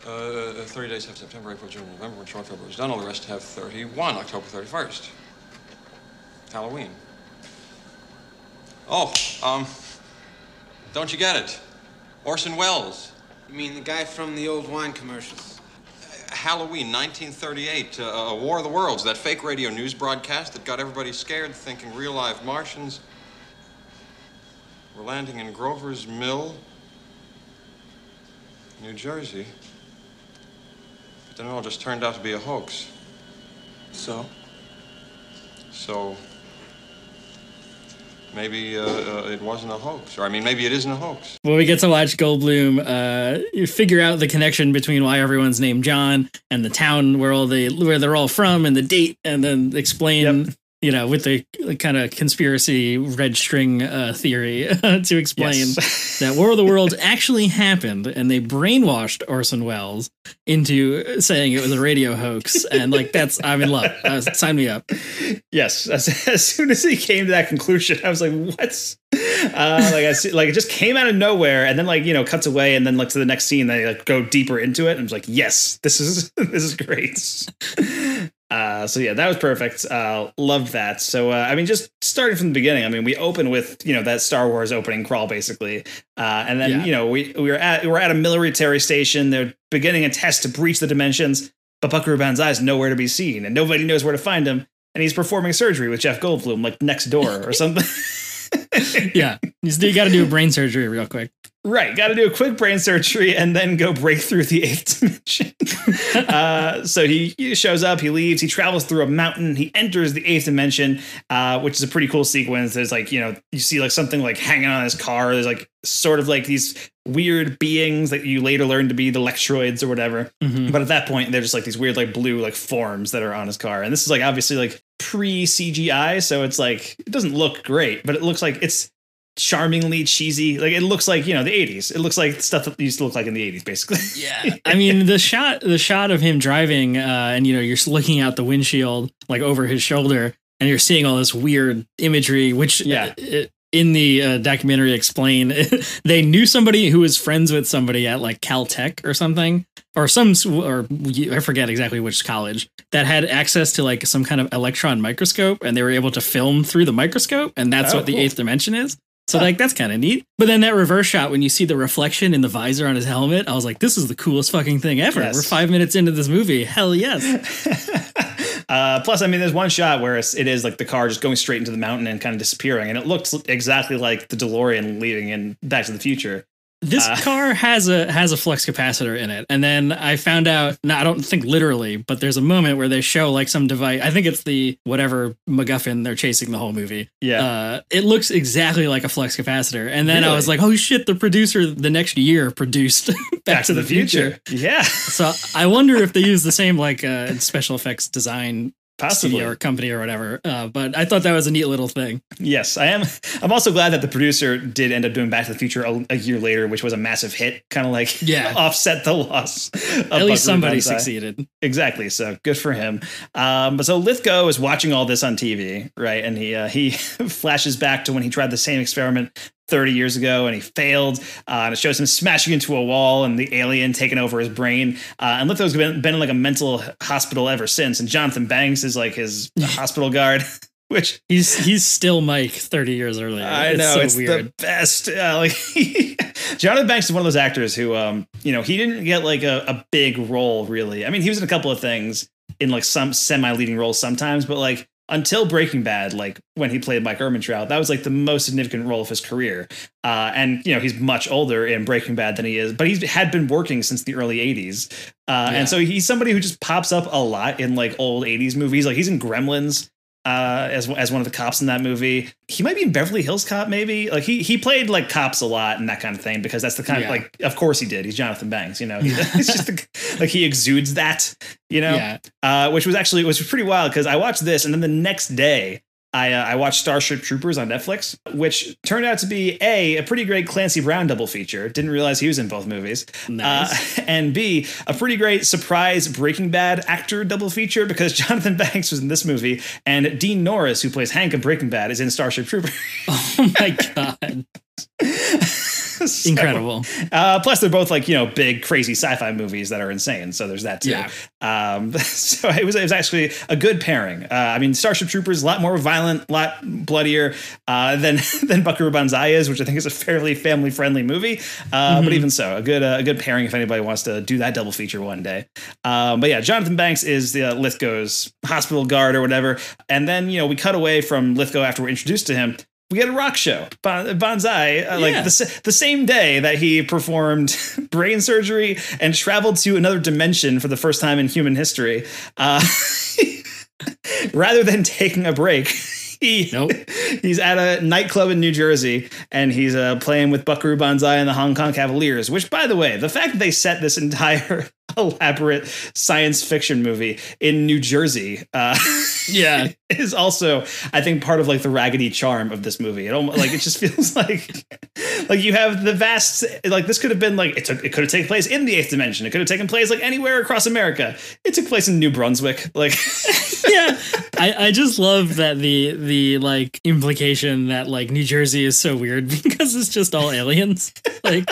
Uh, 30 days have September, April, June, November. When short February is done, all the rest have 31. October 31st. Halloween. Oh, um, don't you get it? Orson Welles. You mean the guy from the old wine commercials? Halloween, 1938, uh, a War of the Worlds, that fake radio news broadcast that got everybody scared, thinking real live Martians were landing in Grover's Mill, New Jersey. But then it all just turned out to be a hoax. So? So maybe uh, uh, it wasn't a hoax. Or, I mean, maybe it isn't a hoax. Well, we get to watch Goldblum uh, you figure out the connection between why everyone's named John and the town where all they where they're all from and the date, and then explain, you know, with the kind of conspiracy red string uh, theory to explain <laughs> that War of the Worlds actually happened, and they brainwashed Orson Welles into saying it was a radio hoax, and like that's I'm in love. Uh, sign me up. yes, <laughs> as, as soon as he came to that conclusion, I was like, "What?" Uh, like I see, like it just came out of nowhere, and then like you know cuts away, and then like to the next scene, they like go deeper into it, and I was like, "Yes, this is <laughs> this is great." Uh, so yeah, that was perfect. Uh, loved that. So uh, I mean, just starting from the beginning. I mean, we open with you know that Star Wars opening crawl basically, uh, and then Yeah. you know we we were at we were at a military station. They're beginning a test to breach the dimensions, but Buckaroo Banzai is nowhere to be seen, and nobody knows where to find him. And he's performing surgery with Jeff Goldblum, like next door or <laughs> something. Yeah, you, you got to do a brain surgery real quick. Right, got to do a quick brain surgery and then go break through the eighth <laughs> dimension. uh, so he, he shows up, he leaves, he travels through a mountain, he enters the eighth dimension, uh, which is a pretty cool sequence. There's like, you know, you see like something like hanging on his car. There's like sort of like these weird beings that you later learn to be the Lectroids or whatever. Mhm. But at that point, they're just like these weird, like blue, like forms that are on his car. And this is like obviously like pre CGI. So it's like, it doesn't look great, but it looks like it's charmingly cheesy. Like it looks like, you know, the 80s. It looks like stuff that used to look like in the 80s, basically. Yeah, <laughs> I mean the shot, the shot of him driving, uh, and you know you're looking out the windshield like over his shoulder, and you're seeing all this weird imagery, which Yeah. uh, in the uh, documentary explain <laughs> they knew somebody who was friends with somebody at like Caltech or something, or some or I forget exactly which college that had access to like some kind of electron microscope, and they were able to film through the microscope, and that's Oh, what the cool. eighth dimension is. So like that's kind of neat. But then that reverse shot when you see the reflection in the visor on his helmet, I was like, this is the coolest fucking thing ever. Yes. We're five minutes into this movie. Hell yes. <laughs> Uh, plus, I mean, there's one shot where it's, it is like the car just going straight into the mountain and kind of disappearing, and it looks exactly like the DeLorean leaving in Back to the Future. This Uh, <laughs> car has a has a flux capacitor in it, and then I found out. No, I don't think literally, but there's a moment where they show like some device. I think it's the whatever MacGuffin they're chasing the whole movie. Yeah. uh, it looks exactly like a flux capacitor. And then I was like, oh shit! The producer the next year produced <laughs> Back, to, the, future. Yeah, So I wonder if they use the same like uh, special effects design Possibly. or company or whatever. Uh, but I thought that was a neat little thing. yes, I am. I'm also glad that the producer did end up doing Back to the Future a, a year later, which was a massive hit, kind of like <laughs> Yeah. offset the loss. of At Buckaroo least somebody Banzai. succeeded. Exactly. So good for him. Um, but so Lithgow is watching all this on TV, right? And he uh, he <laughs> flashes back to when he tried the same experiment 30 years ago and he failed. Uh, and it shows him smashing into a wall and the alien taking over his brain. Uh, and Lithgow's been, been in like a mental hospital ever since. And Jonathan Banks is like his <laughs> hospital guard. <laughs> Which he's he's still Mike thirty years earlier. I It's know so it's weird. the best. Uh, like <laughs> Jonathan Banks is one of those actors who, um, you know, he didn't get like a, a big role really. I mean, he was in a couple of things in like some semi-leading roles sometimes, but like until Breaking Bad, like when he played Mike Ehrmantraut, that was like the most significant role of his career. Uh, and you know, he's much older in Breaking Bad than he is, but he had been working since the early '80s, uh, Yeah. and so he's somebody who just pops up a lot in like old '80s movies. Like he's in Gremlins uh, as as one of the cops in that movie. He might be in Beverly Hills Cop, maybe. Like he he played like cops a lot and that kind of thing because that's the kind Yeah. of like. Of course he did. He's Jonathan Banks. You know, it's <laughs> just the, like he exudes that. You know, Yeah. uh, which was actually which was pretty wild because I watched this and then the next day. I, uh, I watched Starship Troopers on Netflix, which turned out to be a a pretty great Clancy Brown double feature. Didn't realize he was in both movies. Nice. Uh, <laughs> and B, a pretty great surprise Breaking Bad actor double feature because <laughs> Jonathan Banks was in this movie, and Dean Norris, who plays Hank in Breaking Bad, is in Starship Troopers. oh my <laughs> god. So, Incredible. Uh, plus, they're both like you know big, crazy sci-fi movies that are insane. So there's that too. Yeah. Um, <laughs> so it was it was actually a good pairing. Uh, I mean, Starship Troopers a lot more violent, a lot bloodier uh, than <laughs> than Buckaroo Banzai is, which I think is a fairly family friendly movie. Uh, But even so, a good uh, a good pairing if anybody wants to do that double feature one day. Um, but yeah, Jonathan Banks is the uh, Lithgow's hospital guard or whatever, and then you know we cut away from Lithgow after we're introduced to him. We get a rock show, Bon- Banzai, uh, like the, the same day that he performed <laughs> brain surgery and traveled to another dimension for the first time in human history. Uh, <laughs> rather than taking a break, <laughs> he Nope. he's at a nightclub in New Jersey and he's uh, playing with Buckaroo Banzai and the Hong Kong Cavaliers. Which, by the way, the fact that they set this entire <laughs> elaborate science fiction movie in New Jersey, uh, Yeah. <laughs> is also I think part of like the raggedy charm of this movie. It almost like it just <laughs> feels like like you have the vast like this could have been like it took it could have taken place in the eighth dimension. It could have taken place like anywhere across America. It took place in New Brunswick. Like yeah. I, I just love that the the like implication that like New Jersey is so weird because it's just all aliens. Like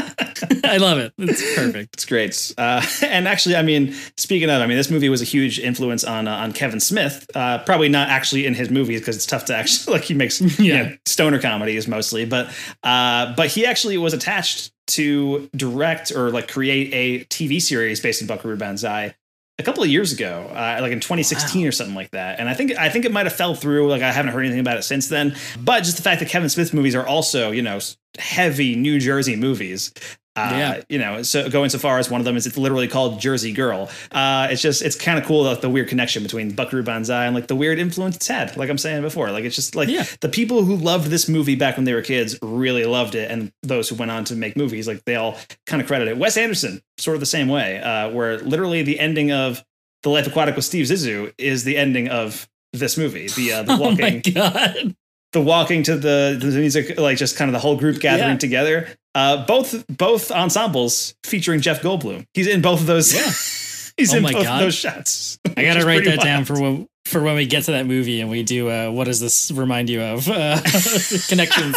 I love it. It's perfect. It's great. Uh, and actually, I mean, speaking of, I mean, this movie was a huge influence on uh, on Kevin Smith. Uh, probably not actually in his movies because it's tough to actually <laughs> like he makes you Yeah. know, stoner comedies mostly, but uh, but he actually was attached to direct or like create a TV series based in Buckaroo Banzai a couple of years ago, uh, like in 2016 or something like that. And I think I think it might have fell through. Like I haven't heard anything about it since then. But just the fact that Kevin Smith movies are also you know heavy New Jersey movies. Uh, Yeah. you know, so going so far as one of them is it's literally called Jersey Girl. Uh, it's just it's kind of cool like the weird connection between Buckaroo Banzai and like the weird influence it's had. Like I'm saying before, like it's just like Yeah. the people who loved this movie back when they were kids really loved it, and those who went on to make movies like they all kind of credit it. Wes Anderson, sort of the same way, uh, where literally the ending of The Life Aquatic with Steve Zissou is the ending of this movie. The uh, the <laughs> Oh walking god. the walking to the, the music, like just kind of the whole group gathering Yeah. together. Uh, both both ensembles featuring Jeff Goldblum. He's in both of those. Yeah. <laughs> he's Oh in my both God. of those shots. I gotta write that down for when for when we get to that movie and we do uh what does this remind you of? <laughs> Uh, <laughs> connections.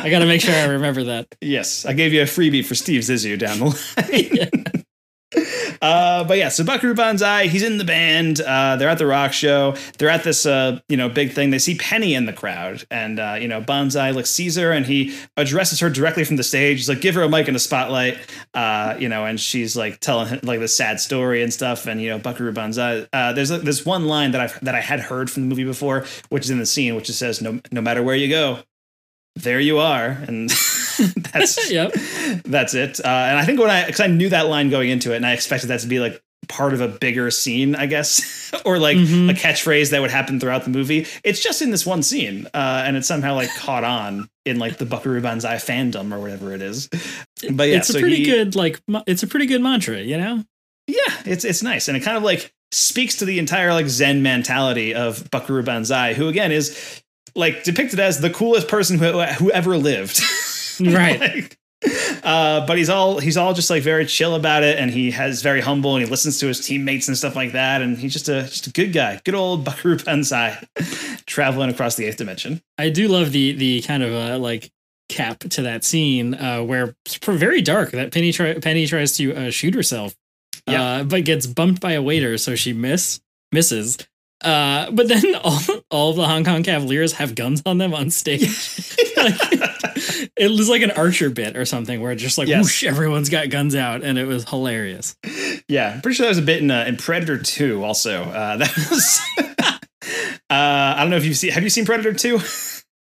I gotta make sure I remember that. Yes, I gave you a freebie for Steve Zissou down the line. Uh, but yeah, so Buckaroo Banzai, he's in the band. Uh, they're at the rock show. They're at this, uh, you know, big thing. They see Penny in the crowd, and uh, you know, Banzai looks sees her, and he addresses her directly from the stage. He's like, "Give her a mic and a spotlight," uh, you know, and she's like telling him like the sad story and stuff. And you know, Buckaroo Banzai. Uh, there's this one line that I that I had heard from the movie before, which is in the scene, which says, "No, no matter where you go, there you are," and <laughs> <laughs> that's <laughs> Yep. that's it. Uh, and I think when I, because I knew that line going into it, and I expected that to be like part of a bigger scene, I guess, <laughs> or like Mhm. a catchphrase that would happen throughout the movie. It's just in this one scene, uh, and it somehow like caught on in like the Buckaroo Banzai fandom or whatever it is. But yeah, it's a so pretty he- good like it's a pretty good mantra, you know? yeah, it's it's nice, and it kind of like speaks to the entire like Zen mentality of Buckaroo Banzai, who again is like depicted as the coolest person who, who ever lived. <laughs> Right. Like, uh, but he's all he's all just like very chill about it, and he has very humble, and he listens to his teammates and stuff like that, and he's just a just a good guy, good old Buckaroo Banzai, <laughs> traveling across the eighth dimension. I do love the the kind of uh, like cap to that scene uh, where it's very dark. That Penny try- Penny tries to uh, shoot herself, uh, but gets bumped by a waiter, so she miss misses. Uh, but then <laughs> all all of the Hong Kong Cavaliers have guns on them on stage. Like, <laughs> it was like an Archer bit or something where just like Yes. whoosh, everyone's got guns out, and it was hilarious. Yeah, I'm pretty sure that was a bit in, uh, in Predator 2 also. Uh, <laughs> that was. uh, I don't know if you've seen. Have you seen Predator 2? Uh,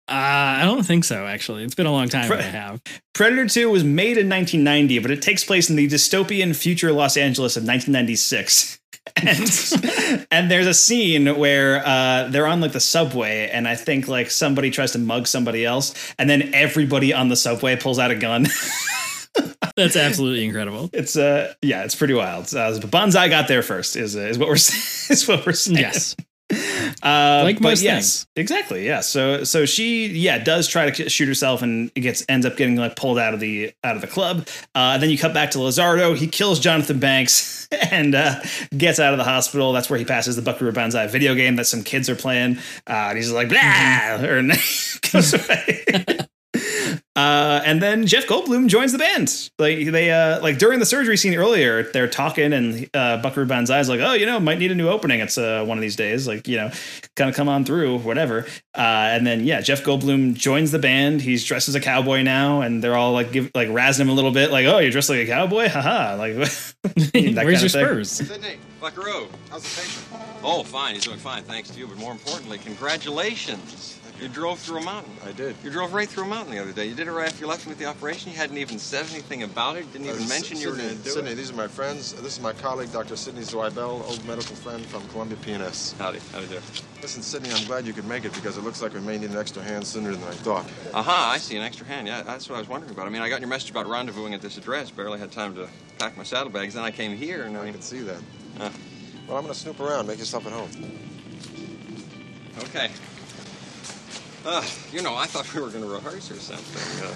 I don't think so. Actually, it's been a long time. Pre- I have. Predator 2 was made in 1990, but it takes place in the dystopian future Los Angeles of 1996. And, <laughs> and there's a scene where uh, they're on like the subway, and I think like somebody tries to mug somebody else, and then everybody on the subway pulls out a gun. <laughs> That's absolutely incredible. It's uh yeah, it's pretty wild. Uh, but Banzai got there first is uh, is what we're <laughs> is what we're saying. Yes. <laughs> Uh, Like most yes, exactly. Yeah. So so she yeah does try to shoot herself and gets ends up getting like pulled out of the out of the club. Uh, then you cut back to Lizardo. He kills Jonathan Banks <laughs> and uh, gets out of the hospital. That's where he passes the Buckaroo Banzai video game that some kids are playing. Uh, and he's like blah Mm-hmm. <laughs> or goes away. Uh, and then Jeff Goldblum joins the band. Like they, uh, like during the surgery scene earlier, they're talking, and uh, Buckaroo Banzai's like, "Oh, you know, might need a new opening. It's uh, one of these days. Like, you know, kind of come on through, whatever." Uh, and then yeah, Jeff Goldblum joins the band. He's dressed as a cowboy now, and they're all like, give like razzing him a little bit, like, "Oh, you're dressed like a cowboy, haha!" Like, <laughs> that <laughs> Where's kind your of thing. Spurs? Sidney, Buckaroo. How's the patient? Oh, fine. He's doing fine, thanks to you. But more importantly, congratulations. You drove through a mountain. I did. You drove right through a mountain the other day. You did it right after you left me with the operation. You hadn't even said anything about it. Didn't even Uh, mention you were Sidney, going to do Sidney, it. these are my friends. This is my colleague, Dr. Sidney Zwibel, old medical friend from Columbia PNS. Howdy. Howdy do. Listen, Sidney, I'm glad you could make it because it looks like we may need an extra hand sooner than I thought. Aha, I see an extra hand. Yeah, that's what I was wondering about. I mean, I got your message about rendezvousing at this address. Barely had time to pack my saddlebags. Then I came here, and I I mean, can see that. uh, Well, I'm going to snoop around. Make yourself at home. okay. Uh, you know, I thought we were going to rehearse or something. Uh,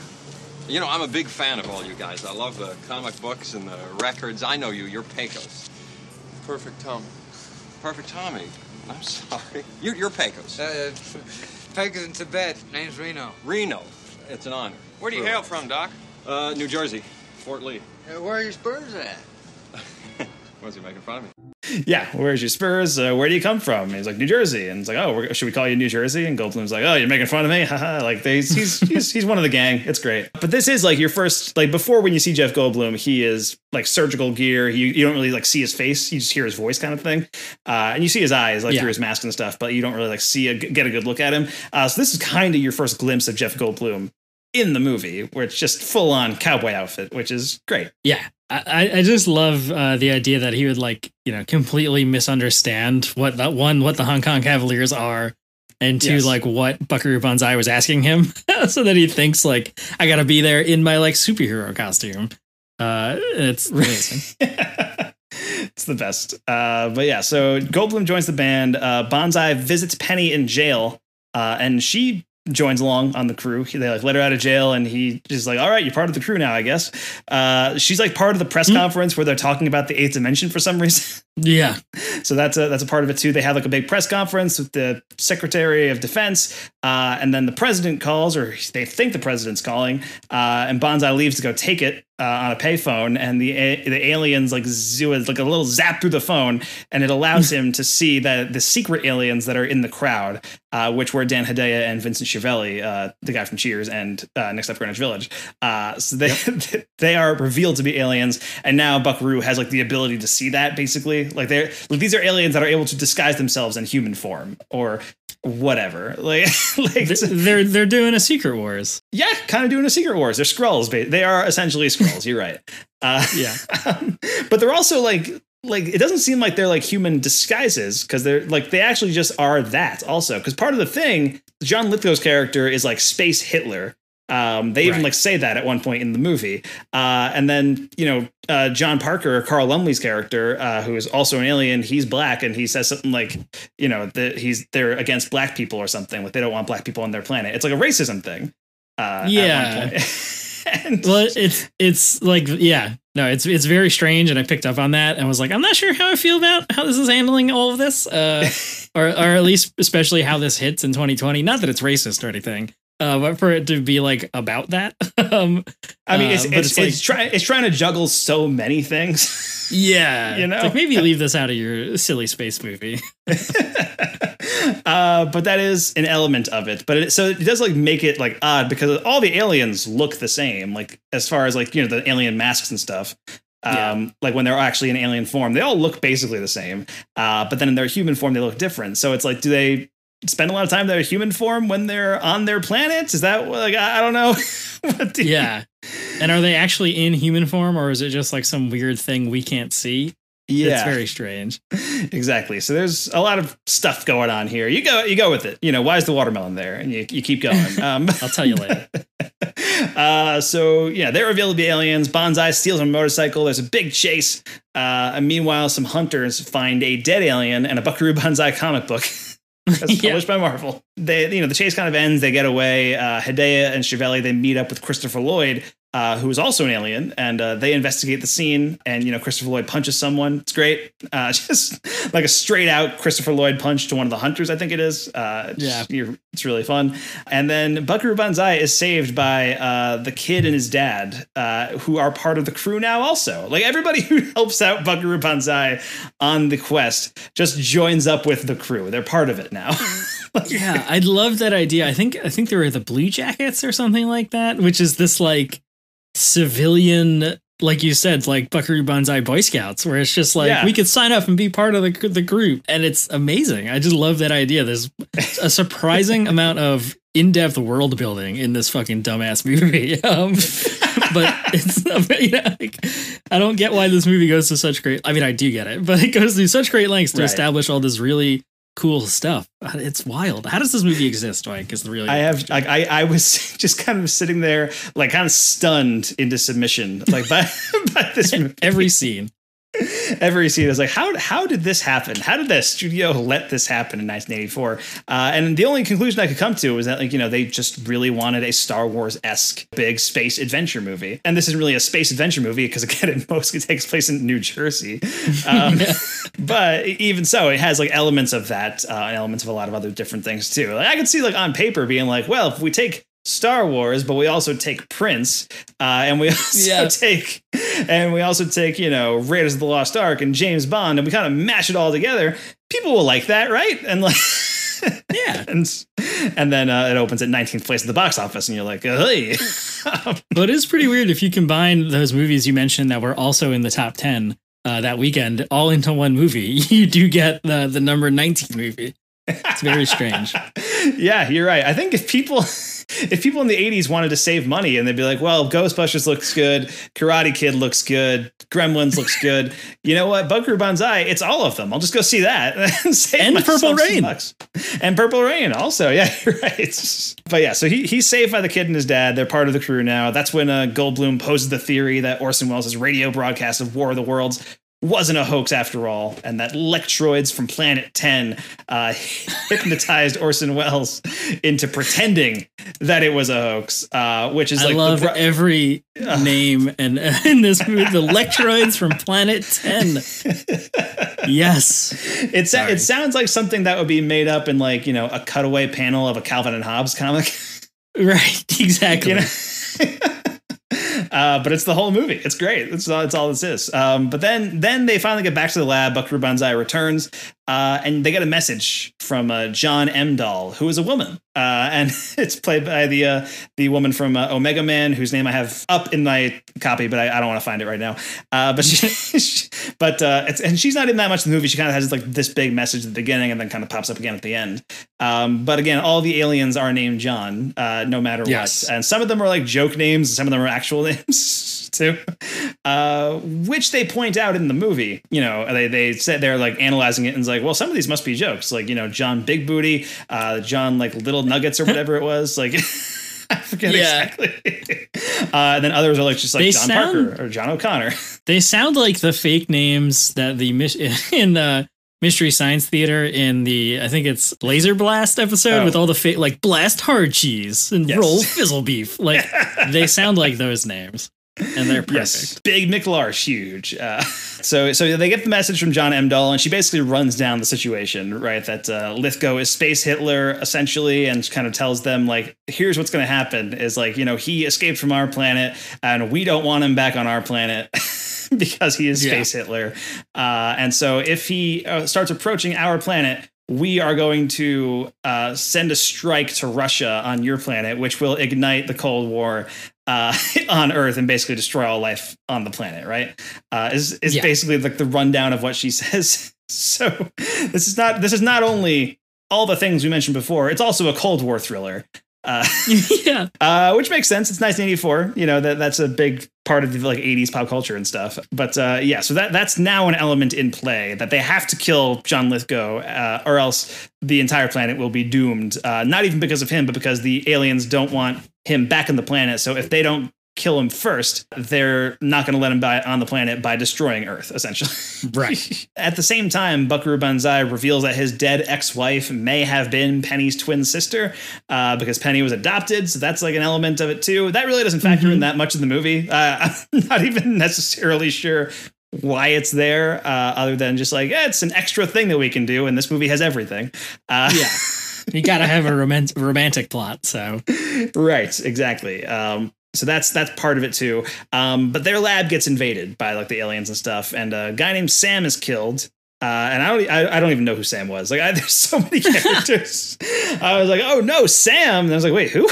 you know, I'm a big fan of all you guys. I love the comic books and the records. I know you. You're Pecos. Perfect, Tom. Perfect Tommy. I'm sorry. You're, you're Pecos. Uh, Pecos in Tibet. Name's Reno. Reno. It's an honor. Where do you hail from, Doc? Uh, New Jersey. Fort Lee. Uh, where are your Spurs at? <laughs> Was he making fun of me? Yeah, where's your Spurs? Uh, where do you come from? And he's like New Jersey, and it's like, oh, we're, should we call you New Jersey? And Goldblum's like, oh, you're making fun of me, <laughs> haha. like they, he's he's he's one of the gang. It's great. But this is like your first like before when you see Jeff Goldblum, he is like surgical gear. You you don't really like see his face, you just hear his voice kind of thing, uh, and you see his eyes like Yeah. through his mask and stuff, but you don't really like see a, get a good look at him. Uh, so this is kind of your first glimpse of Jeff Goldblum in the movie, where it's just full on cowboy outfit, which is great. Yeah, I, I- just love uh, the idea that he would like you know completely misunderstand what that one what the Hong Kong Cavaliers are, and two Yes. like what Buckaroo Banzai was asking him, <laughs> so that he thinks like I gotta be there in my like superhero costume. Uh, it's amazing. <laughs> it's the best. Uh, but yeah, so Goldblum joins the band. Uh, Banzai visits Penny in jail, uh, and she joins along on the crew. They like let her out of jail, and he just like, "All right, you're part of the crew now, I guess." Uh, she's like part of the press conference where they're talking about the eighth dimension for some reason. <laughs> yeah, so that's a that's a part of it too. They have like a big press conference with the Secretary of Defense, uh, and then the president calls, or they think the president's calling, uh, and Banzai leaves to go take it uh, on a payphone, and the a- the aliens like zoo like a little zap through the phone, and it allows <laughs> him to see that the secret aliens that are in the crowd, uh, which were Dan Hedaya and Vincent Schiavelli, uh, the guy from Cheers, and uh, Next Up Greenwich Village. Uh, so <laughs> they they are revealed to be aliens, and now Buckaroo has like the ability to see that basically. Like they're like these are aliens that are able to disguise themselves in human form or whatever. Like <laughs> like <laughs> they're they're doing a Secret Wars. yeah, kind of doing a Secret Wars. They're scrolls. They are essentially scrolls. You're right. Uh, Yeah, <laughs> but they're also like like it doesn't seem like they're like human disguises because they're like they actually just are that also because part of the thing john lithgow's character is like space hitler um, they even Right. like say that at one point in the movie uh, and then you know uh, john parker carl lumbly's character uh, who is also an alien he's black and he says something like you know that he's they're against black people or something like they don't want black people on their planet it's like a racism thing uh, Yeah. <laughs> And- well, it's it's like yeah, no, it's it's very strange, and I picked up on that and was like, I'm not sure how I feel about how this is handling all of this, uh, <laughs> or or at least especially how this hits in 2020. Not that it's racist or anything, uh, but for it to be like about that. <laughs> um, I mean, it's uh, it's, it's, trying it's trying to juggle so many things. <laughs> yeah, you know? Like maybe leave this out of your silly space movie. <laughs> uh, but that is an element of it. But it, so it does like make it like odd because all the aliens look the same. Like as far as like you know the alien masks and stuff. Um, like when they're actually in alien form, they all look basically the same. Uh, but then in their human form, they look different. So it's like, do they spend a lot of time in their human form when they're on their planets? Is that like I don't know. <laughs> Do yeah, and are they actually in human form, or is it just like some weird thing we can't see? Yeah. it's very strange. <laughs> exactly. So there's a lot of stuff going on here. You go, you go with it. You know, why is the watermelon there? And you, you keep going. <laughs> Um, I'll tell you later. uh, so yeah, they're revealed to be aliens. Banzai steals a motorcycle. There's a big chase. Uh, and meanwhile, some hunters find a dead alien and a Buckaroo Banzai comic book. That's <laughs> published by Marvel. They, you know, the chase kind of ends. They get away. Uh, Hedaya and Chevelle they meet up with Christopher Lloyd, uh, who is also an alien, and uh, they investigate the scene. And you know, Christopher Lloyd punches someone. It's great. Uh, <laughs> just like a straight out Christopher Lloyd punch to one of the hunters. I think it is. Uh, it's- Yeah. you're- it's really fun. And then Buckaroo Banzai is saved by uh, the kid and his dad, uh, who are part of the crew now. Also, like everybody <laughs> who helps out Buckaroo Banzai on the quest just joins up with the crew. They're part of it now. <laughs> yeah, I love that idea. I think I think they were the Blue Jackets or something like that, which is this like civilian, like you said, like Buckaroo Banzai Boy Scouts, where it's just like Yeah. we could sign up and be part of the the group, and it's amazing. I just love that idea. There's a surprising <laughs> amount of in depth world building in this fucking dumbass movie. <laughs> Um, but it's <laughs> you know, like, I don't get why this movie goes to such great. I mean, I do get it, but it goes through such great lengths to Right. establish all this really cool stuff. It's wild. How does this movie exist, Mike? Is the really I have like I, I was <laughs> just kind of sitting there like kind of stunned into submission like by, <laughs> by this movie. every scene. <laughs> every scene is like how how did this happen? How did the studio let this happen in 1984 uh, and the only conclusion i could come to was that like you know they just really wanted a star wars-esque big space adventure movie. And this isn't really a space adventure movie because again <laughs> it mostly takes place in new jersey. Um, <laughs> but even so it has like elements of that uh, and elements of a lot of other different things too. Like i could see like on paper being like well if we take Star Wars, but we also take Prince, uh, and we <laughs> also Yeah. take, and we also take, you know, Raiders of the Lost Ark and James Bond, and we kind of mash it all together. People will like that, right? And like, <laughs> yeah, and and then uh, it opens at 19th place at the box office, and you're like, hey, <laughs> but it's pretty weird if you combine those movies you mentioned that were also in the top 10 uh, that weekend all into one movie. You do get the, the number 19 movie. It's very strange. yeah, you're right. I think if people if people in the 80s wanted to save money and they'd be like, well, Ghostbusters looks good, Karate Kid looks good, Gremlins looks <laughs> good. You know what? Buckaroo Banzai, it's all of them. I'll just go see that <laughs> and save And Purple Rain. And Purple Rain also. <laughs> Yeah, right. But yeah, so he, he's saved by the kid and his dad. They're part of the crew now. That's when uh, Goldblum poses the theory that Orson Welles' radio broadcast of War of the Worlds wasn't a hoax after all, and that Lectroids from Planet 10 uh, <laughs> hypnotized Orson Welles into pretending that it was a hoax, uh, which is I like love bro- every name and <laughs> in this movie, the Lectroids from Planet 10. Yes. <laughs> it, sa- it sounds like something that would be made up in like you know a cutaway panel of a Calvin and Hobbes comic. Right, exactly. You know? Uh, but it's the whole movie. It's great. It's all, it's all this is. Um, but then then they finally get back to the lab. Buckaroo Banzai returns, uh, and they get a message from uh, John Emdall, who is a woman, uh, and <laughs> it's played by the uh, the woman from uh, Omega Man, whose name I have up in my copy, but I, I don't want to find it right now. Uh, but <laughs> she, but uh, it's, and she's not in that much in the movie. She kind of has like this big message at the beginning, and then kind of pops up again at the end. Um, but again, all the aliens are named John, uh, no matter Yes. what, and some of them are like joke names, some of them are actual <laughs> names too, uh, which they point out in the movie. You know, they they said they're like analyzing it and it's like, well, some of these must be jokes, like you know, John Big Booty, uh, John like Little Nuggets or whatever it was, like. <laughs> I forget Yeah. exactly. <laughs> Uh, and then others are like just like They John sound- Parker or John O'Connor. <laughs> They sound like the fake names that the in the Mystery Science Theater in the I think it's Laser Blast episode Oh. with all the fake like blast hard cheese and Yes. roll fizzle beef. Like they sound like those names. And they're perfect. Yes, big McLarsh, huge. Uh, so, so they get the message from John Emdall, and she basically runs down the situation, right? That uh, Lithgow is space Hitler, essentially, and kind of tells them like, "Here's what's going to happen: is like, you know, he escaped from our planet, and we don't want him back on our planet." <laughs> because he is Yeah. space Hitler. Uh, and so if he uh, starts approaching our planet, we are going to uh, send a strike to Russia on your planet, which will ignite the Cold War uh, <laughs> on Earth and basically destroy all life on the planet. Right? Uh, is is Yeah. basically like the rundown of what she <laughs> says. So this is not this is not only all the things we mentioned before. It's also a Cold War thriller. Uh, <laughs> yeah. uh, which makes sense. It's 1984. You know that that's a big part of the like 80s pop culture and stuff. But uh, yeah, so that that's now an element in play that they have to kill John Lithgow, uh, or else the entire planet will be doomed. Uh, not even because of him, but because the aliens don't want him back on the planet. So if they don't kill him first, they're not going to let him die on the planet by destroying Earth, essentially. <laughs> Right. At the same time, Buckaroo Banzai reveals that his dead ex-wife may have been Penny's twin sister, uh, because Penny was adopted. So that's like an element of it too. That really doesn't factor in that much in the movie. Uh, <laughs> I'm not even necessarily sure why it's there, uh, other than just like eh, it's an extra thing that we can do, and this movie has everything. Uh, Yeah. You got to have a <laughs> romantic romantic plot. So right exactly um so that's that's part of it too um but their lab gets invaded by like the aliens and stuff and a guy named sam is killed uh, and I don't, I, I don't even know who Sam was. Like, I, <laughs> there's so many characters. I was like, oh no, Sam. And I was like, wait, who?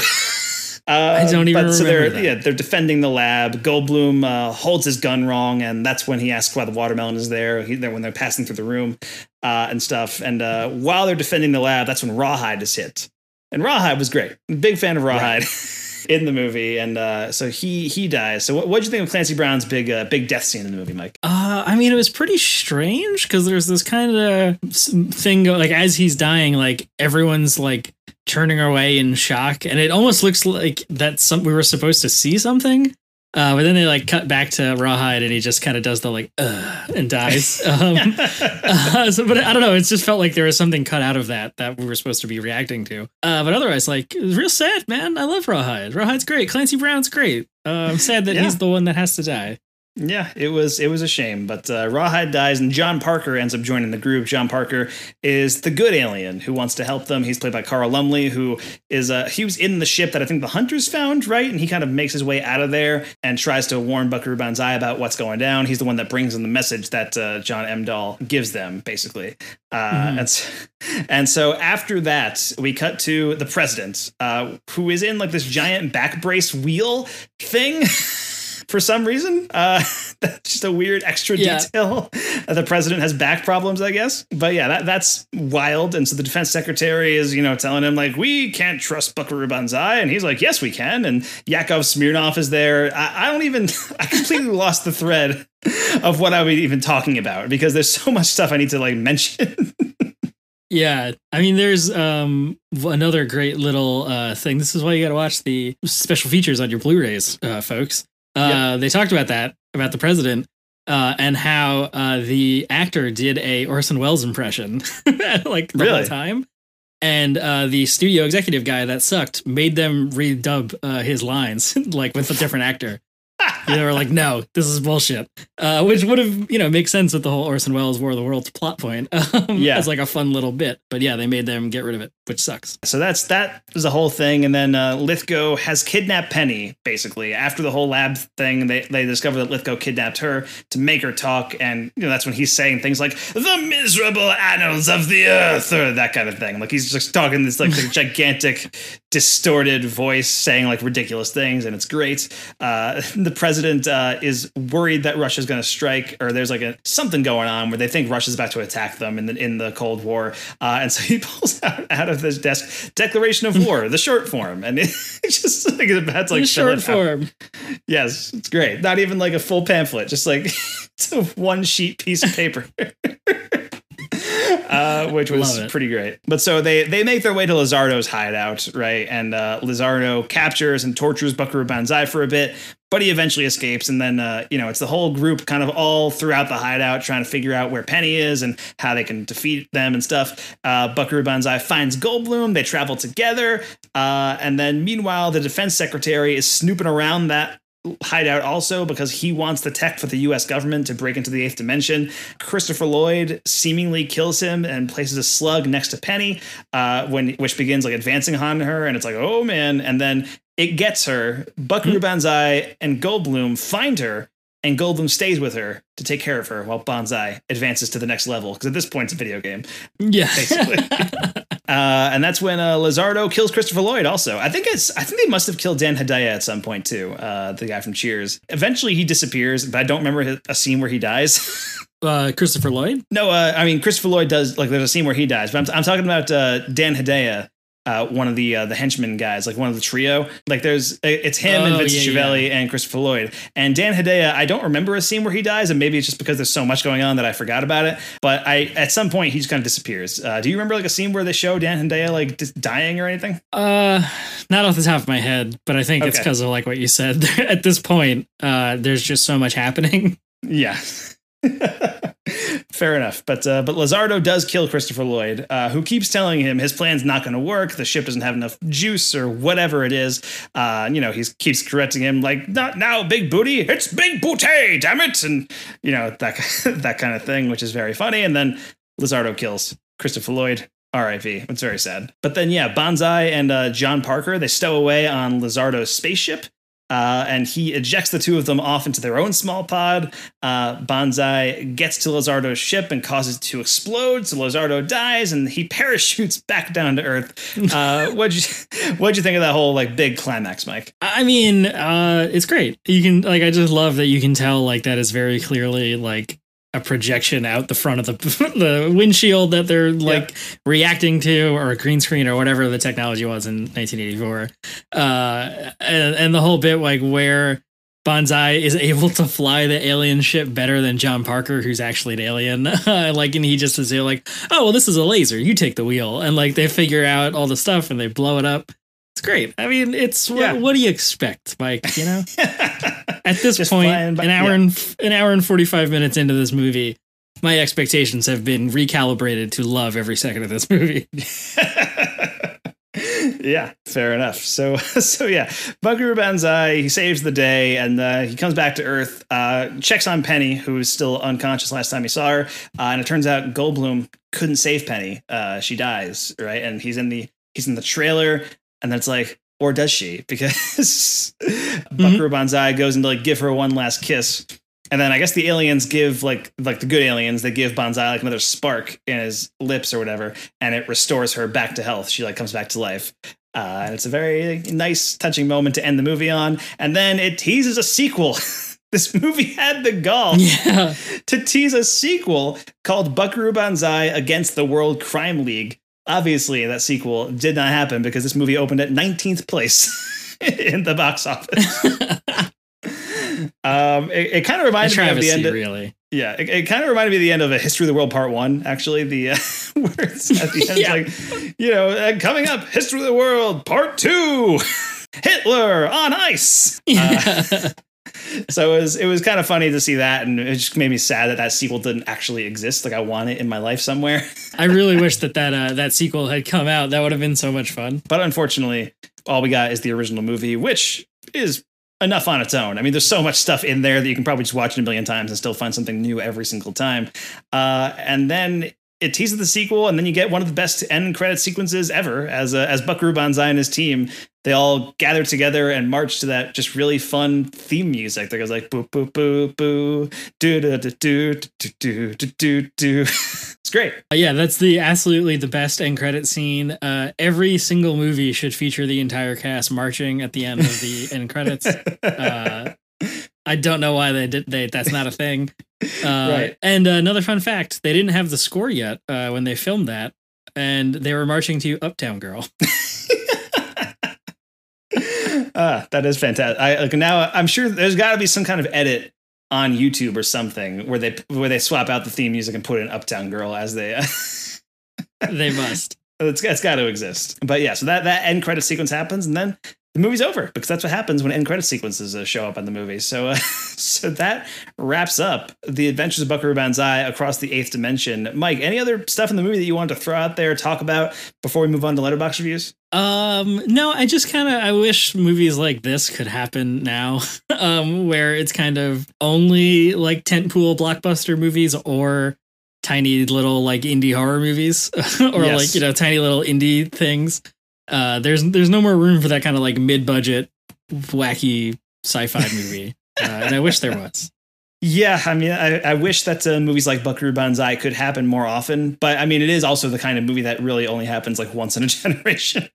Uh, <laughs> I don't even but, so they're, that. Yeah, they're defending the lab. Goldblum uh, holds his gun wrong, and that's when he asks why the watermelon is there. He, when they're passing through the room uh, and stuff. And uh, while they're defending the lab, that's when Rawhide is hit. And Rawhide was great. Big fan of Rawhide <laughs> in the movie, and uh, so he he dies. So what what'd you think of Clancy Brown's big uh, big death scene in the movie, Mike? Uh, I mean, it was pretty strange because there's this kind of thing like as he's dying, like everyone's like turning away in shock, and it almost looks like that some we were supposed to see something. Uh, but then they like cut back to Rawhide, and he just kind of does the like uh, and dies. <laughs> Um, uh, so, but I don't know. It just felt like there was something cut out of that that we were supposed to be reacting to. Uh, but otherwise, like it was real sad, man. I love Rawhide. Rawhide's great. Clancy Brown's great. Uh, I'm sad that Yeah. he's the one that has to die. Yeah, it was it was a shame, but uh, Rawhide dies and John Parker ends up joining the group. John Parker is the good alien who wants to help them. He's played by Carl Lumbly, who is uh, he was in the ship that I think the hunters found, right? And he kind of makes his way out of there and tries to warn Buckaroo Banzai about what's going down. He's the one that brings in the message that uh, John Emdall gives them, basically. Uh, Mhm. and, s- and so after that, we cut to the president, uh, who is in like this giant back brace wheel thing. <laughs> For some reason, uh, <laughs> that's just a weird extra Yeah. detail. <laughs> the president has back problems, I guess. But yeah, that, that's wild. And so the defense secretary is, you know, telling him like, we can't trust Buckaroo Banzai, and he's like, yes, we can. And Yakov Smirnoff is there. I, I don't even. <laughs> I completely lost the thread of what I was even talking about because there's so much stuff I need to like mention. Yeah, I mean, there's um another great little uh thing. This is why you got to watch the special features on your Blu-rays, uh, folks. Uh, They talked about that about the president uh, and how uh, the actor did a Orson Welles impression, <laughs> like the Really? whole time. And uh, the studio executive guy that sucked made them redub uh, his lines, <laughs> like with a different actor. <laughs> they were like, "No, this is bullshit," uh, which would have, you know, make sense with the whole Orson Welles War of the Worlds plot point. <laughs> Um, Yeah. as like a fun little bit. But yeah, they made them get rid of it, which sucks. So that's that was the whole thing, and then uh, Lithgow has kidnapped Penny. Basically, after the whole lab thing, they they discover that Lithgow kidnapped her to make her talk, and you know that's when he's saying things like "the miserable annals of the earth" or that kind of thing. Like he's just talking this like <laughs> gigantic, distorted voice, saying like ridiculous things, and it's great. Uh, the president uh, is worried that Russia's going to strike, or there's like a something going on where they think Russia's about to attack them in the in the Cold War, uh, and so <laughs> he pulls out out of his desk Declaration of War, the short form, and <laughs> it's just like to like the short it out. form. Yes, it's great. Not even like a full pamphlet, just like <laughs> it's a one sheet piece of paper. <laughs> uh, which was pretty great. But so they they make their way to Lizardo's hideout, right? And uh, Lizardo captures and tortures Buckaroo Banzai for a bit, but he eventually escapes. And then uh, you know it's the whole group kind of all throughout the hideout trying to figure out where Penny is and how they can defeat them and stuff. Uh, Buckaroo Banzai finds Goldblum. They travel together, uh, and then meanwhile the defense secretary is snooping around that hideout also because he wants the tech for the U.S. government to break into the eighth dimension. Christopher Lloyd seemingly kills him and places a slug next to Penny, uh, when which begins like advancing on her, and it's like, oh man! And then it gets her. Buckaroo Banzai and Goldblum find her, and Goldblum stays with her to take care of her while Banzai advances to the next level because at this point it's a video game. Yeah. basically. <laughs> uh, and that's when uh, Lizardo kills Christopher Lloyd. Also, I think it's I think they must have killed Dan Hedaya at some point too. Uh, the guy from Cheers. Eventually he disappears, but I don't remember his- a scene where he dies. <laughs> Uh, Christopher Lloyd. no, uh, I mean Christopher Lloyd does like there's a scene where he dies, but I'm, I'm talking about uh, Dan Hedaya. Uh, one of the uh, the henchmen guys, like one of the trio, like there's it's him and Oh, Vincent yeah, Schiavelli and Christopher Lloyd and Dan Hedaya. I don't remember a scene where he dies, and maybe it's just because there's so much going on that I forgot about it. But I at some point he just kind of disappears. Uh, do you remember like a scene where they show Dan Hedaya like dying or anything? Uh, not off the top of my head, but I think it's because of like what you said. <laughs> At this point, uh, there's just so much happening. Yeah. <laughs> Fair enough, but uh, but Lizardo does kill Christopher Lloyd, uh, who keeps telling him his plan's not going to work. The ship doesn't have enough juice or whatever it is. Uh, you know, he keeps correcting him like, "Not now, big booty. It's big booty, damn it!" And you know that <laughs> that kind of thing, which is very funny. And then Lizardo kills Christopher Lloyd. R.I.P. It's very sad. But then, yeah, Banzai and uh, John Parker they stow away on Lizardo's spaceship. Uh, and he ejects the two of them off into their own small pod. Uh, Banzai gets to Lizardo's ship and causes it to explode. So Lizardo dies, and he <laughs> parachutes back down to Earth. Uh, <laughs> what'd you What'd you think of that whole like big climax, Mike? I mean, uh, it's great. You can like, I just love that you can tell like that is very clearly like a projection out the front of the <laughs> the windshield that they're like reacting to, or a green screen, or whatever the technology was in 1984. Uh, and, and the whole bit like where. Banzai is <laughs> able to fly the alien ship better than John Parker, who's actually an alien. <laughs> like, and he just is like, "Oh, well, this is a laser. You take the wheel." And like, they figure out all the stuff and they blow it up. It's great. I mean, it's Yeah. what, what do you expect, Mike? You know, at this point, an hour yeah. and an hour and forty five minutes into this movie, my expectations have been recalibrated to love every second of this movie. <laughs> yeah, fair enough. So, <laughs> so yeah, Buckaroo Banzai he saves the day and uh, he comes back to Earth. Uh, checks on Penny, who was still unconscious last time he saw her, uh, and it turns out Goldblum couldn't save Penny. Uh, she dies, right? And he's in the he's in the trailer, and then it's like, or does she? <laughs> Because Buckaroo Banzai goes to like give her one last kiss. And then I guess the aliens give like like the good aliens they give Banzai like another spark in his lips or whatever, and it restores her back to health. She like comes back to life. Uh, and it's a very nice, touching moment to end the movie on. And then it teases a sequel. <laughs> this movie had the gall Yeah. <laughs> to tease a sequel called Buckaroo Banzai Against the World Crime League. Obviously, that sequel did not happen because this movie opened at 19th place <laughs> in the box office. <laughs> um, it, it kind of reminded me of the end. Of, really. yeah, it, it kind of reminded me of the end of a History of the World Part One. Actually, the uh, <laughs> where it's at the end, Yeah. like you know, uh, coming up, History of the World Part Two, Hitler on ice. Uh, so it was it was kind of funny to see that, and it just made me sad that that sequel didn't actually exist. Like I want it in my life somewhere, <laughs> I really wish that that uh, that sequel had come out. That would have been so much fun. but unfortunately, all we got is the original movie, which is enough on its own. I mean, there's so much stuff in there that you can probably just watch it a million times and still find something new every single time. Uh, and then it teases the sequel, and then you get one of the best end credit sequences ever as uh, as Buckaroo Banzai and his team. They all gather together and march to that just really fun theme music that goes like boo boo boo boo do do do do do do do do. <laughs> It's great. Uh, yeah, that's the absolutely the best end credit scene. Uh, every single movie should feature the entire cast marching at the end of the end credits. <laughs> Uh, I don't know why they did. They that's not a thing. <laughs> Uh, Right. And uh, another fun fact: they didn't have the score yet uh, when they filmed that, and they were marching to "Uptown Girl." <laughs> Ah, that is fantastic. I like now. I'm sure there's got to be some kind of edit on YouTube or something where they where they swap out the theme music and put in "Uptown Girl" as they. <laughs> they must. it's it's got to exist. But yeah, so that that end credit sequence happens, and then the movie's over because that's what happens when end credit sequences uh, show up in the movie. So, uh, <laughs> so that wraps up the Adventures of Buckaroo Banzai across the eighth dimension. Mike, any other stuff in the movie that you wanted to throw out there, talk about before we move on to Letterboxd reviews? Um, no, I just kind of I wish movies like this could happen now, <laughs> um, where it's kind of only like tentpole blockbuster movies or tiny little like indie horror movies <laughs> or Yes. like you know tiny little indie things. Uh, there's there's no more room for that kind of like mid budget wacky sci-fi <laughs> movie, uh, and I wish there was. Yeah, I mean, I, I wish that uh, movies like Buckaroo Banzai could happen more often, but I mean, it is also the kind of movie that really only happens like once in a <laughs> generation.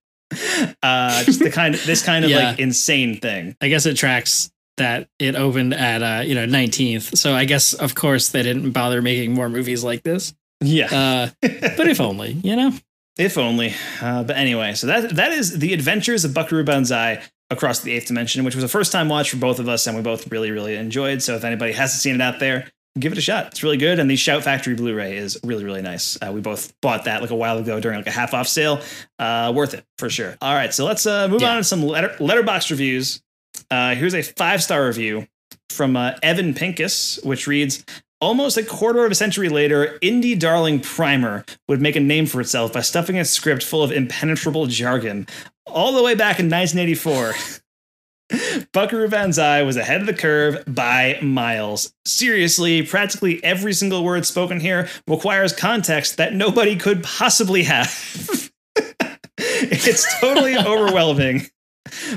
uh, just the kind of this kind of <laughs> Yeah. like insane thing. I guess it tracks that it opened at uh, you know 19th. So I guess of course they didn't bother making more movies like this. Yeah, Uh, but if only, you know. If only. Uh, but anyway, so that that is the Adventures of Buckaroo Banzai across the eighth dimension, which was a first time watch for both of us, and we both really really enjoyed. So if anybody hasn't seen it out there. Give it a shot. It's really good, and the Shout Factory Blu-ray is really, really nice. Uh, we both bought that like a while ago during like a half-off sale. Uh, worth it for sure. All right, so let's uh, move Yeah. on to some letter Letterboxd reviews. Uh, here's a five-star review from uh, Evan Pincus, which reads: Almost a quarter of a century later, indie darling Primer would make a name for itself by stuffing a script full of impenetrable jargon. All the way back in 1984, <laughs> Buckaroo Banzai was ahead of the curve by miles. Seriously, practically every single word spoken here requires context that nobody could possibly have. <laughs> it's totally <laughs> overwhelming.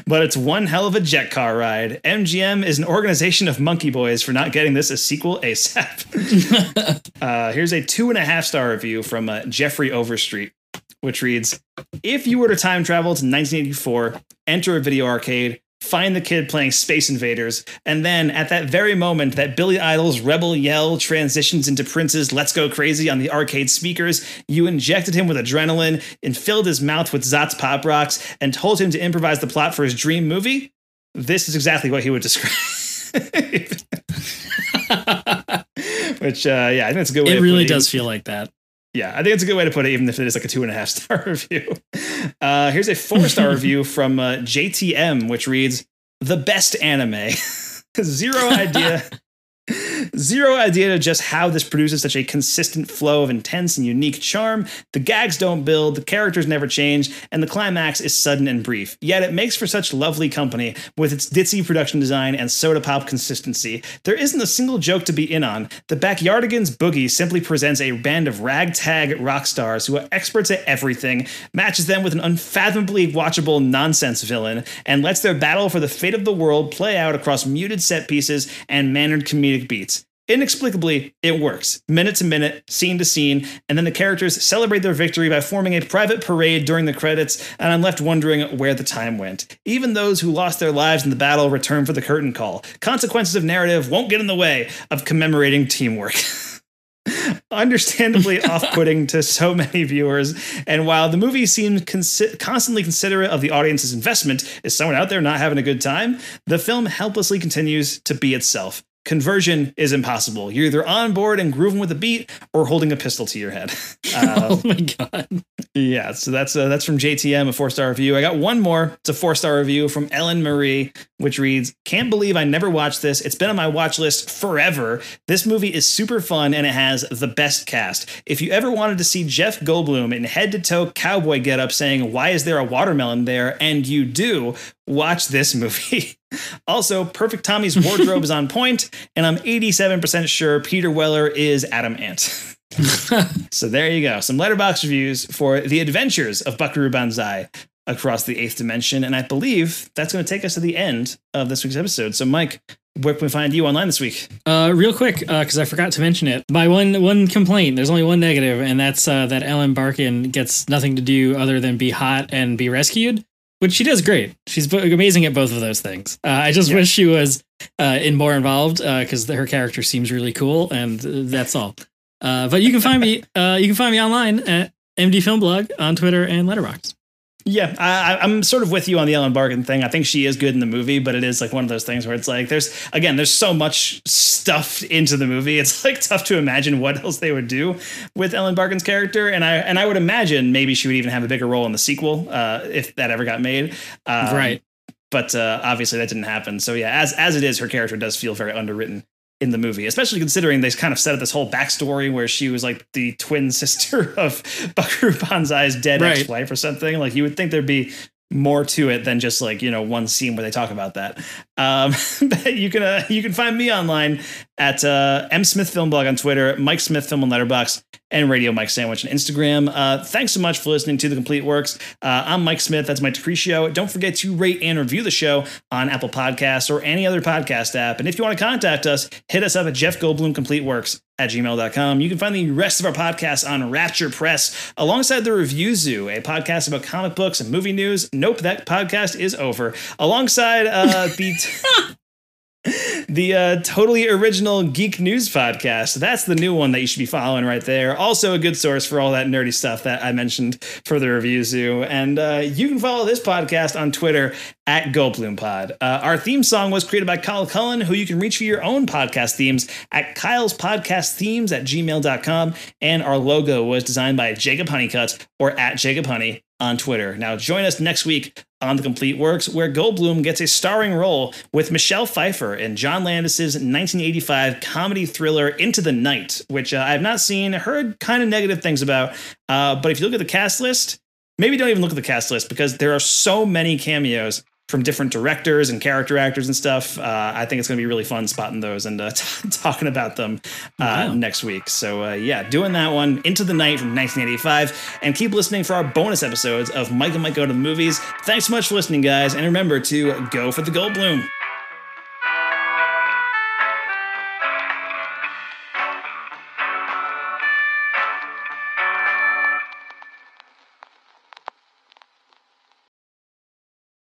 But it's one hell of a jet car ride. MGM is an organization of monkey boys for not getting this a sequel ASAP. <laughs> uh, here's a two and a half star review from uh, Jeffrey Overstreet, which reads If you were to time travel to 1984, enter a video arcade, find the kid playing Space Invaders, and then at that very moment that Billy Idol's Rebel Yell transitions into Prince's Let's Go Crazy on the arcade speakers, you injected him with adrenaline and filled his mouth with Zot's Pop Rocks and told him to improvise the plot for his dream movie, this is exactly what he would describe. <laughs> Which, uh, yeah, I think it's a good way It really it. does feel like that. Yeah, I think it's a good way to put it, even if it is like a two and a half star <laughs> review. Uh, here's a four star <laughs> review from uh, JTM, which reads The best anime. <laughs> Zero idea. Zero idea to just how this produces such a consistent flow of intense and unique charm. The gags don't build, the characters never change, and the climax is sudden and brief. Yet it makes for such lovely company with its ditzy production design and soda pop consistency. There isn't a single joke to be in on. The Backyardigans Boogie simply presents a band of ragtag rock stars who are experts at everything, matches them with an unfathomably watchable nonsense villain, and lets their battle for the fate of the world play out across muted set pieces and mannered comedic beats. Inexplicably, it works, minute to minute, scene to scene, and then the characters celebrate their victory by forming a private parade during the credits, and I'm left wondering where the time went. Even those who lost their lives in the battle return for the curtain call. Consequences of narrative won't get in the way of commemorating teamwork. <laughs> Understandably <laughs> off putting to so many viewers, and while the movie seems consi- constantly considerate of the audience's investment, is someone out there not having a good time? The film helplessly continues to be itself. Conversion is impossible. You're either on board and grooving with the beat or holding a pistol to your head. Uh, <laughs> oh my god. yeah, so that's uh, that's from JTM, a four star review. I got one more. It's a four star review from Ellen Marie, which reads: "Can't believe I never watched this. It's been on my watch list forever. This movie is super fun and it has the best cast. If you ever wanted to see Jeff Goldblum in head to toe cowboy getup saying why is there a watermelon there, and you do, watch this movie." <laughs> Also, Perfect Tommy's wardrobe is on point, and I'm 87% sure Peter Weller is Adam Ant. <laughs> so there you go. Some Letterboxd reviews for the adventures of Buckaroo Banzai across the eighth dimension. And I believe that's going to take us to the end of this week's episode. So, Mike, where can we find you online this week? Uh, real quick, because I forgot to mention it. My one one complaint. There's only one negative, and that's uh, that Ellen Barkin gets nothing to do other than be hot and be rescued, which she does great. She's amazing at both of those things. Uh, I just wish she was uh, in more involved because her character seems really cool, and uh, that's all. Uh, but you can find me. Uh, you can find me online at MD Film Blog on Twitter and Letterboxd. Yeah, I, I'm sort of with you on the Ellen Barkin thing. I think she is good in the movie, but it is like one of those things where it's like there's again there's so much stuffed into the movie. It's like <laughs> tough to imagine what else they would do with Ellen Barkin's character, and I and I would imagine maybe she would even have a bigger role in the sequel uh, if that ever got made. Um, Right. but uh, obviously that didn't happen. So yeah, as as it is, her character does feel very underwritten in the movie, especially considering they kind of set up this whole backstory where she was like the twin <laughs> sister of Buckaroo Banzai's dead Right. ex-wife or something. Like you would think there'd be more to it than just like you know one scene where they talk about that. Um, <laughs> but you can uh, you can find me online at uh, M Smith Film Blog on Twitter, Mike Smith Film on Letterboxd, and Radio Mike Sandwich on Instagram. Uh, thanks so much for listening to the Complete Works. Uh, I'm Mike Smith. That's my Capri Don't forget to rate and review the show on Apple Podcasts or any other podcast app. And if you want to contact us, hit us up at Jeff Goldblum Complete Works at gmail.com. You can find the rest of our podcasts on Rapture Press alongside the Review Zoo, a podcast about comic books and movie news. Nope, that podcast is over. Alongside uh, <laughs> the. <laughs> the uh, totally original geek news podcast. That's the new one that you should be following right there. Also, a good source for all that nerdy stuff that I mentioned for the review zoo. And uh, you can follow this podcast on Twitter at GoldblumPod. Uh, our theme song was created by Kyle Cullen, who you can reach for your own podcast themes at Kyle's Podcast Themes at gmail.com. And our logo was designed by Jacob Honeycutt or at Jacob Honey on Twitter. Now, join us next week on The Complete Works, where Goldblum gets a starring role with Michelle Pfeiffer in John Landis's 1985 comedy thriller Into the Night, which uh, I have not seen, heard kind of negative things about. Uh, but if you look at the cast list, maybe don't even look at the cast list because there are so many cameos from different directors and character actors and stuff. Uh, I think it's going to be really fun spotting those and uh, <laughs> t- talking about them uh, Wow. next week. So uh, yeah, doing that one into the night from 1985, and keep listening for our bonus episodes of Mike and Mike Go to the Movies. Thanks so much for listening, guys, and remember to go for the Goldblum.